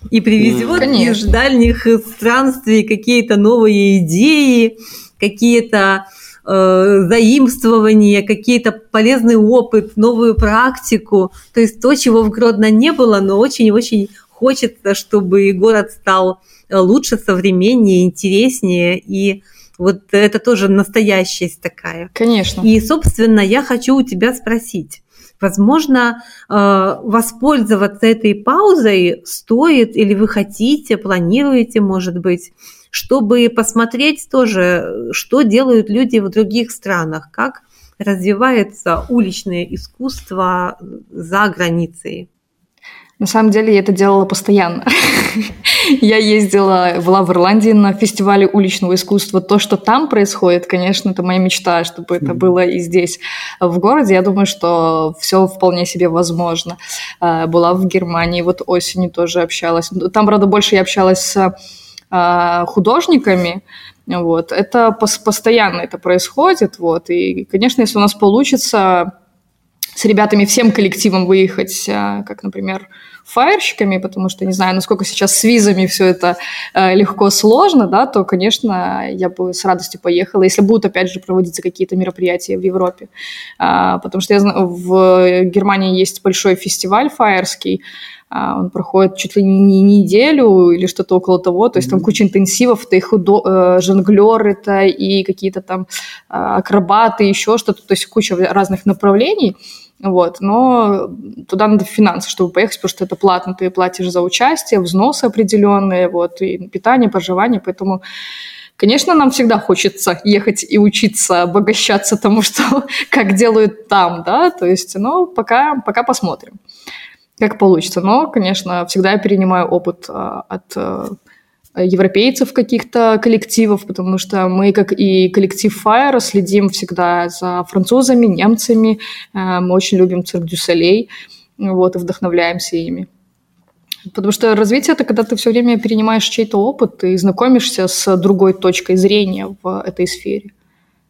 И привезет из дальних странствий какие-то новые идеи, какие-то э, заимствования, какие-то полезный опыт, новую практику. То есть то, чего в Гродно не было, но очень-очень хочется, чтобы город стал э, лучше, современнее, интереснее. И вот это тоже настоящесть такая. Конечно. И, собственно, я хочу у тебя спросить. Возможно, э, воспользоваться этой паузой стоит или вы хотите, планируете, может быть, чтобы посмотреть тоже, что делают люди в других странах, как развивается уличное искусство за границей. На самом деле я это делала постоянно. Я ездила, была в Ирландии на фестивале уличного искусства. То, что там происходит, конечно, это моя мечта, чтобы это было и здесь, в городе. Я думаю, что все вполне себе возможно. А, была в Германии, вот осенью тоже общалась. Там, правда, больше я общалась с а, художниками, вот, это постоянно это происходит, вот, и, конечно, если у нас получится с ребятами, всем коллективом выехать, а, как, например, фаерщиками, потому что не знаю, насколько сейчас с визами все это э, легко, сложно, да, то, конечно, я бы с радостью поехала, если будут, опять же, проводиться какие-то мероприятия в Европе. А, потому что я знаю, в Германии есть большой фестиваль фаерский, он проходит чуть ли не неделю или что-то около того, то есть mm-hmm. там куча интенсивов, это и худо, э, жонглеры, это и какие-то там э, акробаты, еще что-то, то есть куча разных направлений, вот, но туда надо финансы, чтобы поехать, потому что это платно, ты платишь за участие, взносы определенные, вот, и питание, проживание, поэтому Конечно, нам всегда хочется ехать и учиться, обогащаться тому, что как делают там, да, то есть, ну, пока, пока посмотрим как получится. Но, конечно, всегда я перенимаю опыт а, от а, европейцев каких-то коллективов, потому что мы, как и коллектив Fire, следим всегда за французами, немцами. А, мы очень любим Цирк Дю Солей, вот, и вдохновляемся ими. Потому что развитие – это когда ты все время перенимаешь чей-то опыт и знакомишься с другой точкой зрения в этой сфере.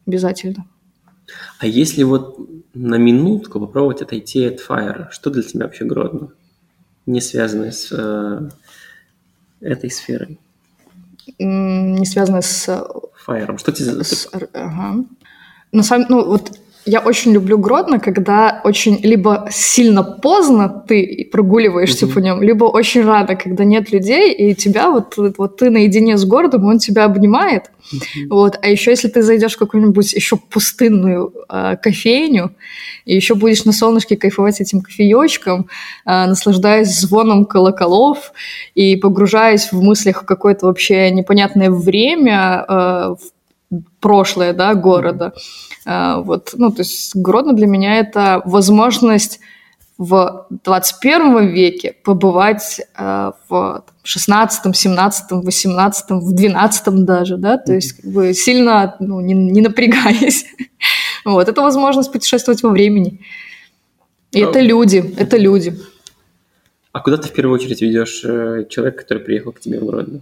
Обязательно. А если вот на минутку попробовать отойти от Fire, что для тебя вообще Гродно? Не связанное с э, этой сферой. Не связанное с... Fire. Что тебе... С, ага. На самом, ну, вот я очень люблю Гродно, когда очень либо сильно поздно ты прогуливаешься mm-hmm. по нем, либо очень рано, когда нет людей, и тебя вот, вот ты наедине с городом, он тебя обнимает. Mm-hmm. Вот. А еще если ты зайдешь в какую-нибудь еще пустынную э, кофейню, и еще будешь на солнышке кайфовать этим кофеечком, э, наслаждаясь звоном колоколов и погружаясь в мыслях в какое-то вообще непонятное время, э, в прошлое да, города. Mm-hmm. Вот, ну, то есть Гродно для меня это возможность в 21 веке побывать э, в 16, 17, 18, в 12 даже, да, то есть как бы сильно ну, не, не напрягаясь. вот, это возможность путешествовать во времени. И а... это люди, это люди. А куда ты в первую очередь ведешь э, человека, который приехал к тебе в Гродно?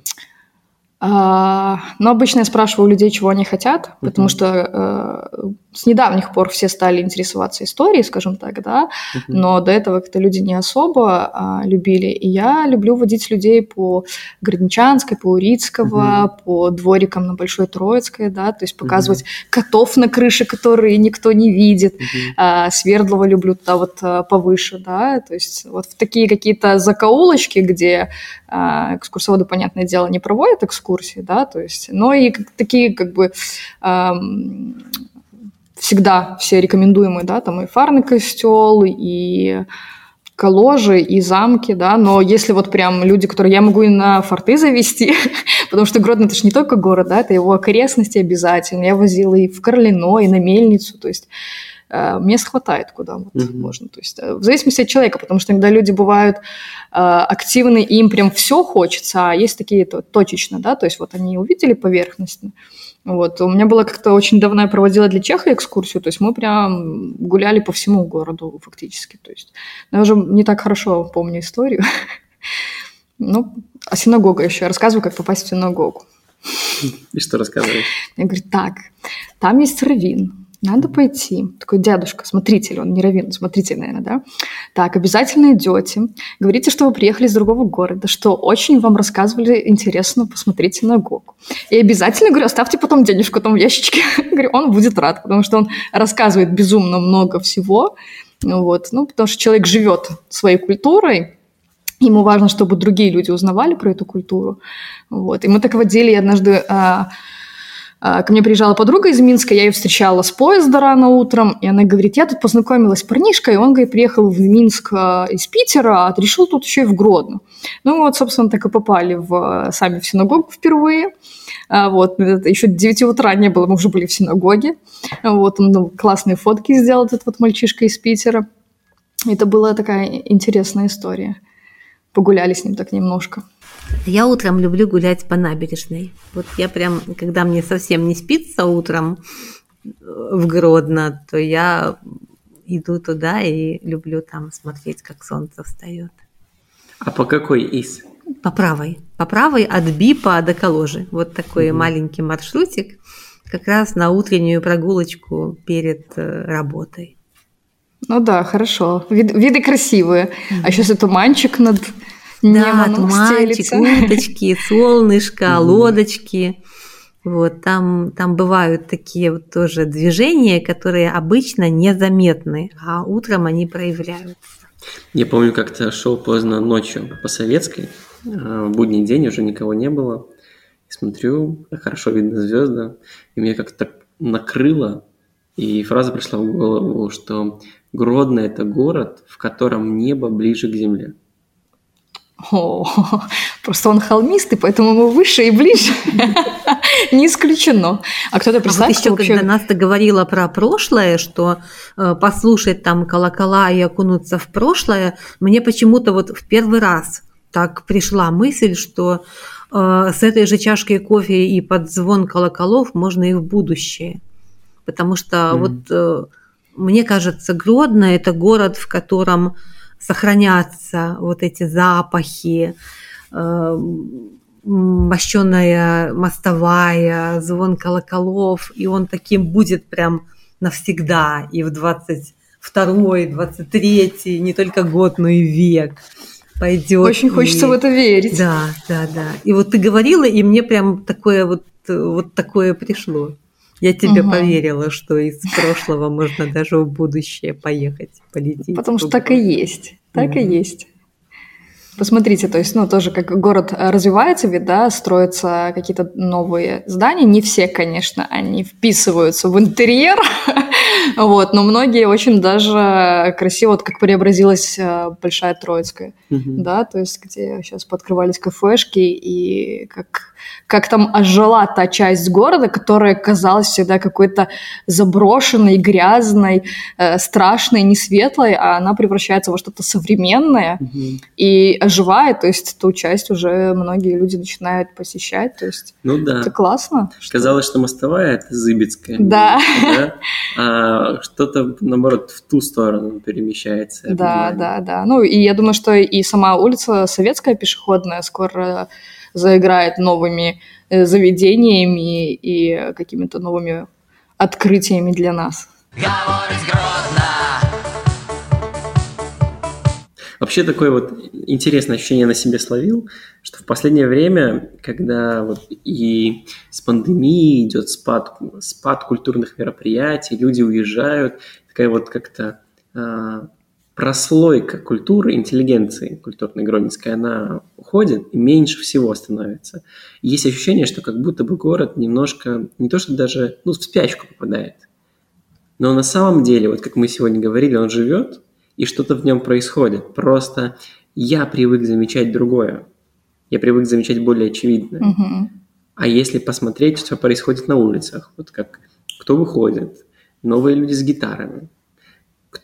А, но обычно я спрашиваю у людей, чего они хотят, потому uh-huh. что э, с недавних пор все стали интересоваться историей, скажем так, да, uh-huh. но до этого как-то люди не особо а, любили. И я люблю водить людей по Городничанской, по Урицкого, uh-huh. по дворикам на Большой Троицкой, да, то есть показывать uh-huh. котов на крыше, которые никто не видит. Uh-huh. А, Свердлова люблю туда вот а, повыше, да, то есть вот в такие какие-то закоулочки, где а, экскурсоводы, понятное дело, не проводят экскурсии, да, то есть, но и такие как бы всегда все рекомендуемые, да, там и Фарный костел, и коложи и замки, да, но если вот прям люди, которые я могу и на форты завести, потому что Гродно это же не только город, да, это его окрестности обязательно. Я возила и в Карлино, и на Мельницу, то есть мест хватает, куда вот mm-hmm. можно. То есть э, в зависимости от человека, потому что иногда люди бывают э, активны, и им прям все хочется, а есть такие то, точечно, да, то есть вот они увидели поверхностно, вот. У меня было как-то очень давно я проводила для Чеха экскурсию, то есть мы прям гуляли по всему городу фактически. То есть я уже не так хорошо помню историю. Ну, а синагога еще. Я рассказываю, как попасть в синагогу. И что рассказываешь? Я говорю, так, там есть раввин, надо пойти. Такой дядушка, смотритель, он не раввин, смотритель, наверное, да? Так, обязательно идете. Говорите, что вы приехали из другого города, что очень вам рассказывали интересно, посмотрите на Гогу. И обязательно, говорю, оставьте потом денежку там в ящичке. говорю, он будет рад, потому что он рассказывает безумно много всего. Вот, ну, потому что человек живет своей культурой, Ему важно, чтобы другие люди узнавали про эту культуру. Вот. И мы так водили однажды а, а, ко мне приезжала подруга из Минска, я ее встречала с поезда рано утром, и она говорит, я тут познакомилась с парнишкой, он, говорит, приехал в Минск а, из Питера, а решил тут еще и в Гродно. Ну вот, собственно, так и попали в, сами в синагогу впервые. А, вот, еще 9 утра не было, мы уже были в синагоге. Вот, он ну, классные фотки сделал, этот вот мальчишка из Питера. Это была такая интересная история. Погуляли с ним так немножко. Я утром люблю гулять по набережной. Вот я прям, когда мне совсем не спится утром э, в Гродно, то я иду туда и люблю там смотреть, как солнце встает. А по какой из? По правой. По правой от Бипа до Коложи. Вот такой mm маленький маршрутик, как раз на утреннюю прогулочку перед э, работой. Ну да, хорошо. Вид, виды красивые. Mm-hmm. А сейчас это туманчик над да, туманчик, уточки, солнышко, лодочки. Вот, там, там бывают такие вот тоже движения, которые обычно незаметны, а утром они проявляются. Я помню, как-то шел поздно ночью по Советской, а, в будний день уже никого не было. И смотрю, хорошо видно звезды, и меня как-то накрыло, и фраза пришла в голову, что Гродно – это город, в котором небо ближе к земле. О, просто он холмистый, поэтому ему выше и ближе. Не исключено. А кто-то представляет, а вот еще, когда Настя говорила про прошлое, что э, послушать там колокола и окунуться в прошлое, мне почему-то вот в первый раз так пришла мысль, что э, с этой же чашкой кофе и под звон колоколов можно и в будущее. Потому что mm-hmm. вот э, мне кажется, Гродно – это город, в котором сохранятся вот эти запахи, э, мощенная мостовая, звон колоколов, и он таким будет прям навсегда и в 22 23 не только год, но и век пойдет. Очень и... хочется в это верить. Да, да, да. И вот ты говорила, и мне прям такое вот, вот такое пришло. Я тебе Мгм. поверила, что из прошлого можно даже в будущее поехать, полететь. Потому что так и есть. Так и Мгм. есть. Посмотрите, то есть, ну, тоже как город э, развивается, ведь, да, строятся какие-то новые здания. Не все, конечно, они вписываются в интерьер, вот, но многие очень даже красиво, вот как преобразилась э, Большая Троицкая, да, то есть где сейчас подкрывались кафешки и как, как там ожила та часть города, которая казалась всегда какой-то заброшенной, грязной, э, страшной, не светлой, а она превращается во что-то современное Мгм. и оживает, то есть ту часть уже многие люди начинают посещать, то есть Ну да. это классно. что- Казалось, что мостовая это Зыбецкая. Да. да? А что-то, наоборот, в ту сторону перемещается. Да, да, да. Ну, и я думаю, что и сама улица Советская пешеходная скоро заиграет новыми э, заведениями и какими-то новыми открытиями для нас. Вообще такое вот интересное ощущение на себе словил, что в последнее время, когда вот и с пандемией идет спад, спад культурных мероприятий, люди уезжают, такая вот как-то а, прослойка культуры, интеллигенции культурной гродненской, она уходит и меньше всего становится. Есть ощущение, что как будто бы город немножко, не то что даже, ну, в спячку попадает, но на самом деле, вот как мы сегодня говорили, он живет, и что-то в нем происходит. Просто я привык замечать другое. Я привык замечать более очевидное. Мгм. А если посмотреть, что происходит на улицах, вот как кто выходит, новые люди с гитарами,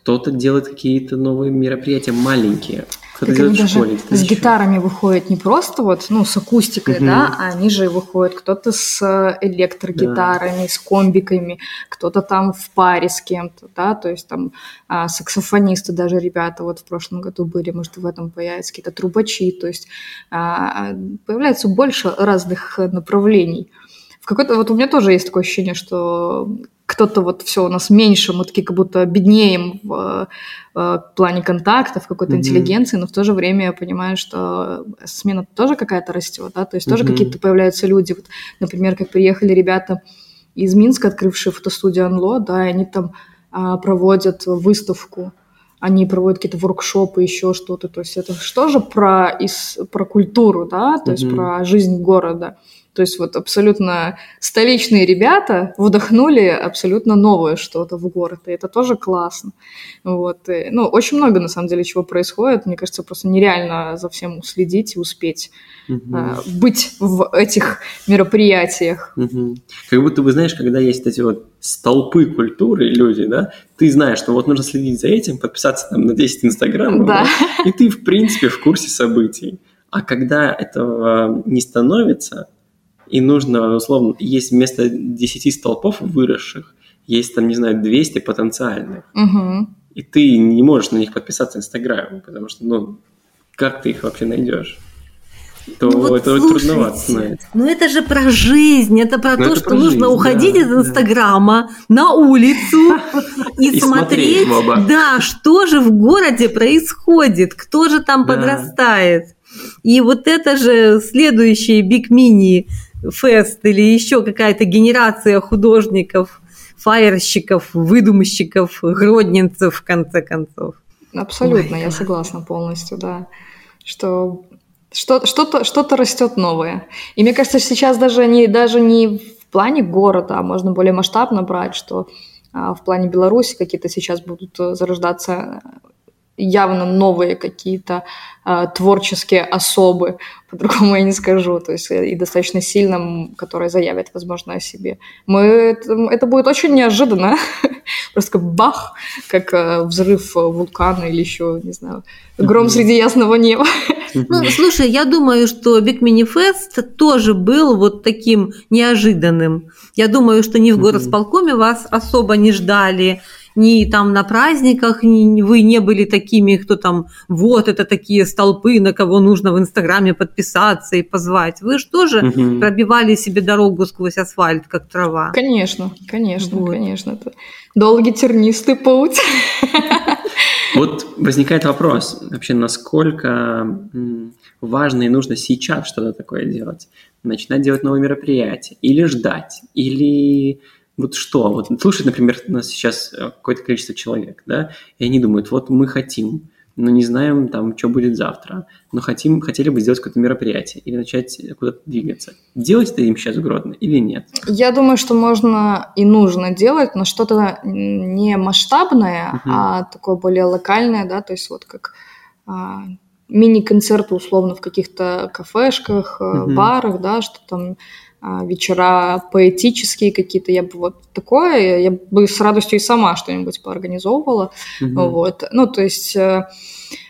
кто-то делает какие-то новые мероприятия маленькие, кто-то Так они делает в даже школе. кто-то с еще. гитарами выходят не просто вот, ну, с акустикой, Мгм. да, а они же выходят кто-то с э, электрогитарами, с комбиками, кто-то там в паре с кем-то, да, то есть там а, саксофонисты даже ребята вот в прошлом году были, может, в этом появятся какие-то трубачи, то есть а, появляется больше разных э, направлений. В какой-то, вот у меня тоже есть такое ощущение, что кто-то вот все у нас меньше, мы такие как будто беднеем в э, плане контактов, какой-то Мгм. интеллигенции, но в то же время я понимаю, что смена тоже какая-то растет, да, то есть тоже Мгм. какие-то появляются люди, вот, например, как приехали ребята из Минска, открывшие фотостудию Анло, да, и они там а, проводят выставку, они проводят какие-то воркшопы, еще что-то, то есть это что же про, из, про культуру, да, то есть Мгм. про жизнь города. То есть вот абсолютно столичные ребята вдохнули абсолютно новое что-то в город, и это тоже классно. Вот. и, ну, очень много, на самом деле, чего происходит. Мне кажется, просто нереально за всем следить и успеть Мгм. а, быть в этих мероприятиях. Мгм. Как будто бы, знаешь, когда есть эти вот столпы культуры, люди, да, ты знаешь, что вот нужно следить за этим, подписаться там на 10 инстаграмов, да, и ты, в принципе, в курсе событий. А когда этого не становится, и нужно, условно, есть вместо 10 столпов выросших, есть там, не знаю, 200 потенциальных, Мгм. и ты не можешь на них подписаться в Инстаграме, потому что, ну, как ты их вообще найдешь? То Ну вот это слушайте, трудновато становится. Ну это же про жизнь, это про Ну, то, это что про нужно жизнь, уходить да, из да. Инстаграма на улицу и, И смотреть смотреть, да, что же в городе происходит, кто же там Да. подрастает. И вот это же следующий Биг Мини фест или еще какая-то генерация художников, фаерщиков, выдумщиков, гродненцев, в конце концов. Абсолютно, Ой, я согласна полностью, да. Что что- что-то что растет новое. И мне кажется, сейчас даже не, даже не в плане города, а можно более масштабно брать, что а, в плане Беларуси какие-то сейчас будут э, зарождаться явно новые какие-то а, творческие особы, по-другому я не скажу, то есть э, и достаточно сильно, м, которые заявят, возможно, о себе. Мы, это, это будет очень неожиданно, просто как бах, как э, взрыв э, вулкана или еще, не знаю, гром среди ясного неба. Ну, слушай, я думаю, что Big Mini Fest тоже был вот таким неожиданным. Я думаю, что ни в Мгм. горосполкоме вас особо не ждали, ни там на праздниках ни- вы не были такими, кто там, вот это такие столпы, на кого нужно в Инстаграме подписаться и позвать. Вы же тоже Мгм. пробивали себе дорогу сквозь асфальт, как трава. Конечно, конечно, Вот. конечно. Это долгий тернистый путь. Вот возникает вопрос, вообще, насколько важно и нужно сейчас что-то такое делать? Начинать делать новые мероприятия? Или ждать? Или Вот что? Вот слушает, например, нас сейчас э, какое-то количество человек, да, и они думают, вот мы хотим, но не знаем, там, что будет завтра, но хотим, хотели бы сделать какое-то мероприятие или начать куда-то двигаться. Делать это им сейчас Гродно или нет? Я думаю, что можно и нужно делать, но что-то не масштабное, Мгм. а такое более локальное, да, то есть вот как а, мини-концерты условно в каких-то кафешках, Мгм. барах, да, что там вечера поэтические какие-то, я бы вот такое, я бы с радостью и сама что-нибудь поорганизовывала, Мгм. вот. Ну, то есть э,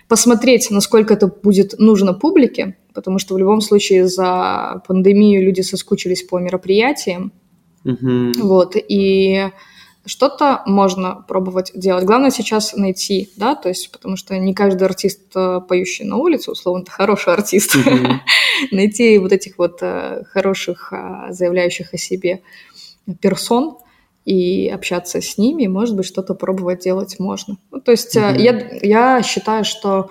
посмотреть, насколько это будет нужно публике, потому что в любом случае за пандемию люди соскучились по мероприятиям, Мгм. вот, и что-то можно пробовать делать. Главное сейчас найти, да, то есть, потому что не каждый артист, э, поющий на улице, условно, это хороший артист. Найти вот этих вот э, хороших, а, заявляющих о себе персон и общаться с ними, может быть, что-то пробовать делать можно. Ну, то есть э, я, я считаю, что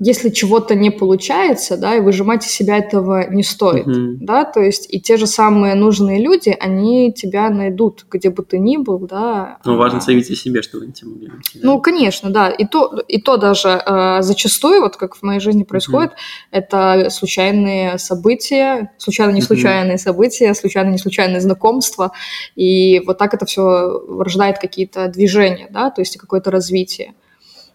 если чего-то не получается, да, и выжимать из себя этого не стоит, Мгм. да, то есть и те же самые нужные люди, они тебя найдут, где бы ты ни был, да. Но важно А, заявить о себе, чтобы тебя могли найти. да? ну, конечно, да. И то, и то даже э, зачастую, вот как в моей жизни происходит, это случайные события, случайно не Мгм. случайные события, случайно не случайные знакомства. И вот так это все рождает какие-то движения, да, то есть какое-то развитие.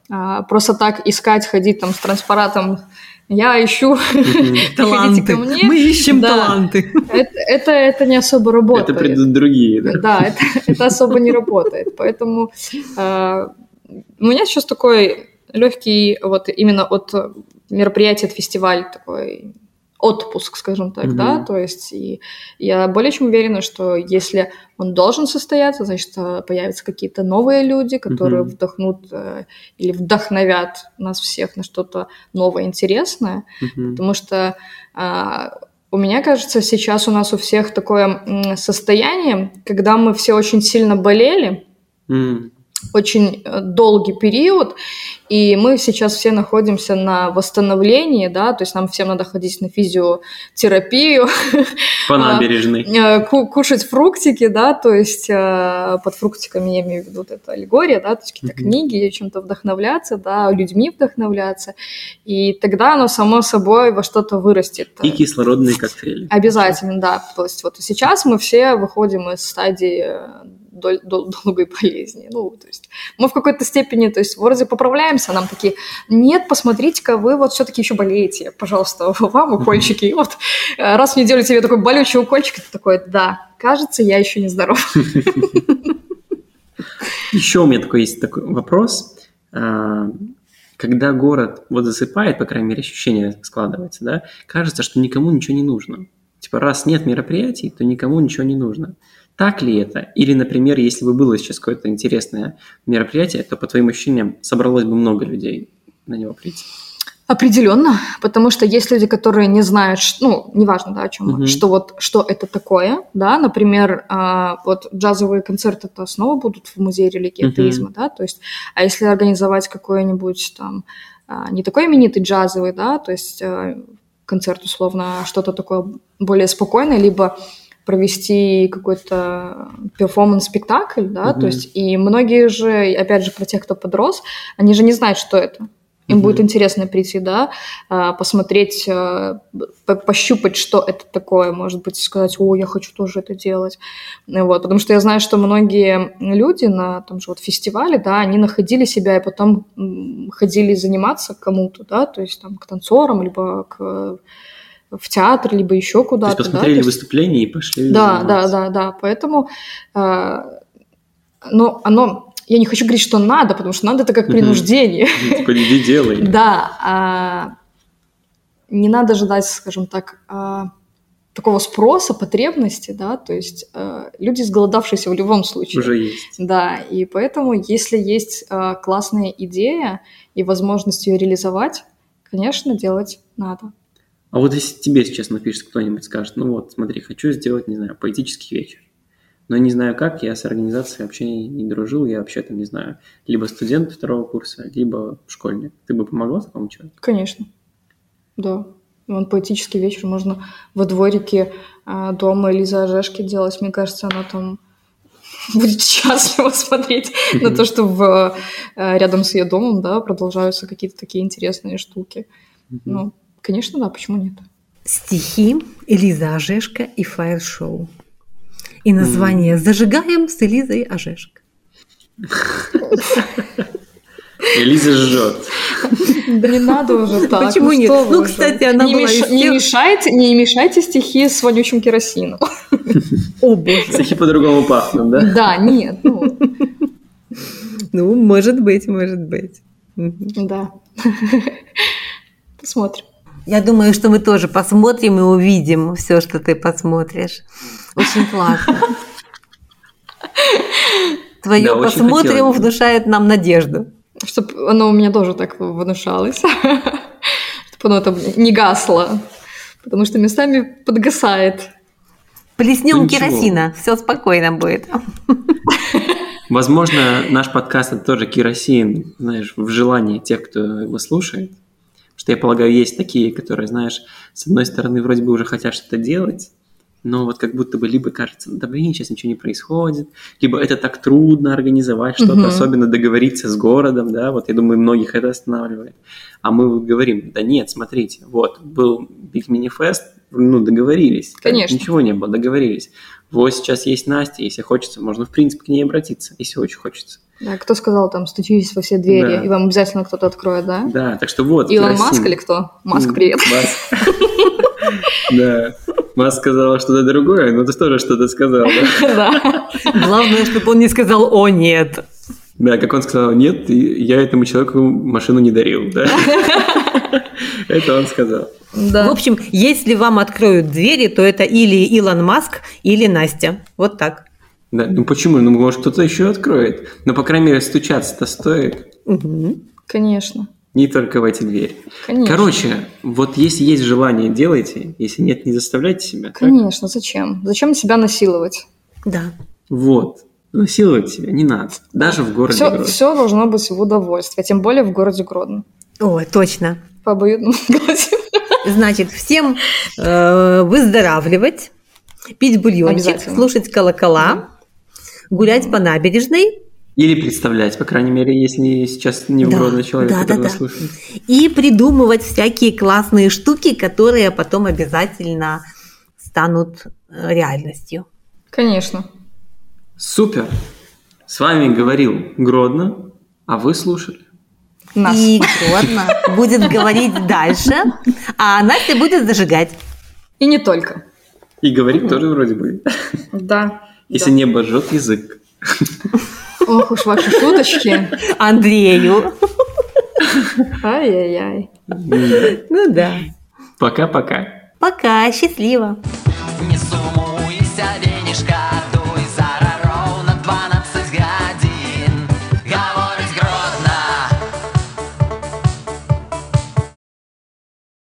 А, просто так искать, ходить там с транспаратом я ищу, Таланты. ко мне. Мы ищем Да. таланты. Это, это, это не особо работает. Это придут другие, да? Да, это, это особо не работает. Поэтому э, у меня сейчас такой легкий, вот именно от мероприятия, от фестиваля такой отпуск, скажем так, Мгм. да, то есть и я более чем уверена, что если он должен состояться, значит, э, появятся какие-то новые люди, которые Мгм. вдохнут э, или вдохновят нас всех на что-то новое, интересное, Мгм. потому что а, у меня кажется, сейчас у нас у всех такое состояние, когда мы все очень сильно болели, М. очень э, долгий период, и мы сейчас все находимся на восстановлении, да, то есть нам всем надо ходить на физиотерапию, По А, набережной. э, ку- кушать фруктики, да, то есть э, под фруктиками я имею в виду это аллегория, да, то есть какие-то книги, чем-то вдохновляться, да, людьми вдохновляться, и тогда оно само собой во что-то вырастет. И кислородные коктейли. Обязательно, да. То есть вот сейчас мы все выходим из стадии дол- дол- долгой болезни. Ну, то есть мы в какой-то степени, то есть вроде поправляемся, нам такие, нет, посмотрите-ка, вы вот все-таки еще болеете, пожалуйста, вам укольчики. И вот раз в неделю тебе такой болючий укольчик, ты такой, да, кажется, я еще не здоров. Еще у меня такой есть такой вопрос. А, Когда город вот засыпает, по крайней мере, ощущение складывается, да, кажется, что никому ничего не нужно. Типа, раз нет мероприятий, то никому ничего не нужно. Так ли это? Или, например, если бы было сейчас какое-то интересное мероприятие, то, по твоим ощущениям, собралось бы много людей на него прийти? Определенно, потому что есть люди, которые не знают, ну, неважно, да, о чем, Мгм. что вот, что это такое, да, например, а, вот джазовые концерты это снова будут в музее религии атеизма, да, то есть, а если организовать какой-нибудь там, а, не такой именитый джазовый, да, то есть а, концерт условно, что-то такое более спокойное, либо провести какой-то перформанс-спектакль, да, Мгм. то есть, и многие же, опять же, про тех, кто подрос, они же не знают, что это. Им Мгм. будет интересно прийти, да, а, посмотреть, а, по- пощупать, что это такое, может быть, сказать, о, я хочу тоже это делать. Вот, потому что я знаю, что многие люди на том же вот фестивале, да, они находили себя и потом ходили заниматься кому-то, да, то есть там к танцорам, либо к, в театр, либо еще То есть куда-то. да, посмотрели то есть- выступление и пошли да, да, заниматься. да, да. Поэтому, э, но оно, я не хочу говорить, что надо, потому что надо это как принуждение. Ну, Типа, иди делай. Да, а, не надо ждать, скажем так, а, такого спроса, потребности, да, то есть э, люди сголодавшиеся в любом случае. Уже есть. Да, и поэтому, если есть э, классная идея и возможность ее реализовать, конечно, делать надо. А вот если тебе сейчас напишет кто-нибудь, скажет, ну вот, смотри, хочу сделать, не знаю, поэтический вечер, но не знаю как, я с организацией вообще не, дружил, я вообще там, не знаю, либо студент второго курса, либо школьник. Ты бы помогла такому человеку? Конечно. Да. Вон поэтический вечер можно во дворике а, дома Элизы Ожешки делать. Мне кажется, она там будет счастлива смотреть на то, что в, э, рядом с ее домом да, продолжаются какие-то такие интересные штуки. Ну, конечно, да, почему нет? Стихи Элиза Ожешка и фаер-шоу. И название «Зажигаем с Элизой Ожешко». Элиза жжет. Да не надо уже так. Почему нет? что вы Ну, уже? кстати, она не, была меш- из не мешайте, не мешайте стихи с вонючим керосином. О, боже. Стихи по-другому пахнут, да? Да, нет, ну, Ну, может быть, может быть. Да. Посмотрим. Я думаю, что мы тоже посмотрим и увидим все, что ты посмотришь. Очень классно. Твое Да, посмотрим внушает нам надежду. Чтобы оно у меня тоже так внушалось. Чтобы оно там не гасло. Потому что местами подгасает. Плеснем Ну, керосина, все спокойно будет. Возможно, наш подкаст это тоже керосин, знаешь, в желании тех, кто его слушает. Что я полагаю, есть такие, которые, знаешь, с одной стороны, вроде бы уже хотят что-то делать, но вот как будто бы либо кажется, да блин, сейчас ничего не происходит, либо это так трудно организовать что-то, Мгм. особенно договориться с городом, да, вот я думаю, многих это останавливает. А мы вот говорим, да нет, смотрите, вот, был Big Mini Fest, ну, договорились. Конечно. Ничего не было, договорились. Вот сейчас есть Настя, если хочется, можно, в принципе, к ней обратиться, если очень хочется. Да, кто сказал там, стучитесь во все двери, Да. и вам обязательно кто-то откроет, да? Да, так что вот. Илон керосин. Маск или кто? Маск, привет. Маск. Да. Маск сказала что-то другое, но ты тоже что-то сказал, да? Да. Главное, чтобы он не сказал «О, нет». Да, как он сказал, нет, я этому человеку машину не дарил, да? Это он сказал. В Да. общем, если вам откроют двери, то это или Илон Маск, или Настя. Вот так. Да, ну почему? Ну, может, кто-то еще откроет. Но, по крайней мере, стучаться-то стоит. Мгм. Конечно. Не только в эти двери. Конечно. Короче, вот если есть желание, делайте. Если нет, не заставляйте себя. так? Конечно, зачем? Зачем себя насиловать? Да. Вот. Насиловать себя не надо. Даже в городе Все, Гродно. все должно быть в удовольствие, тем более в городе Гродно. Ой, точно. По обоюдному согласию. Значит, всем э, выздоравливать, пить бульончик, слушать колокола, гулять по набережной Или представлять, по крайней мере, если сейчас не в Да, человек, да, который да, нас да. слушает. и придумывать всякие классные штуки, которые потом обязательно станут э, реальностью. Конечно. Супер! С вами говорил Гродно, а вы слушали. Нас. И Гродно будет говорить дальше, а Настя будет зажигать. И не только. И говорить тоже вроде бы. Да. Если Да. небо жжет язык. Ох уж ваши шуточки. Андрею. Ай-яй-яй. Ну да. Пока-пока. Пока, счастливо.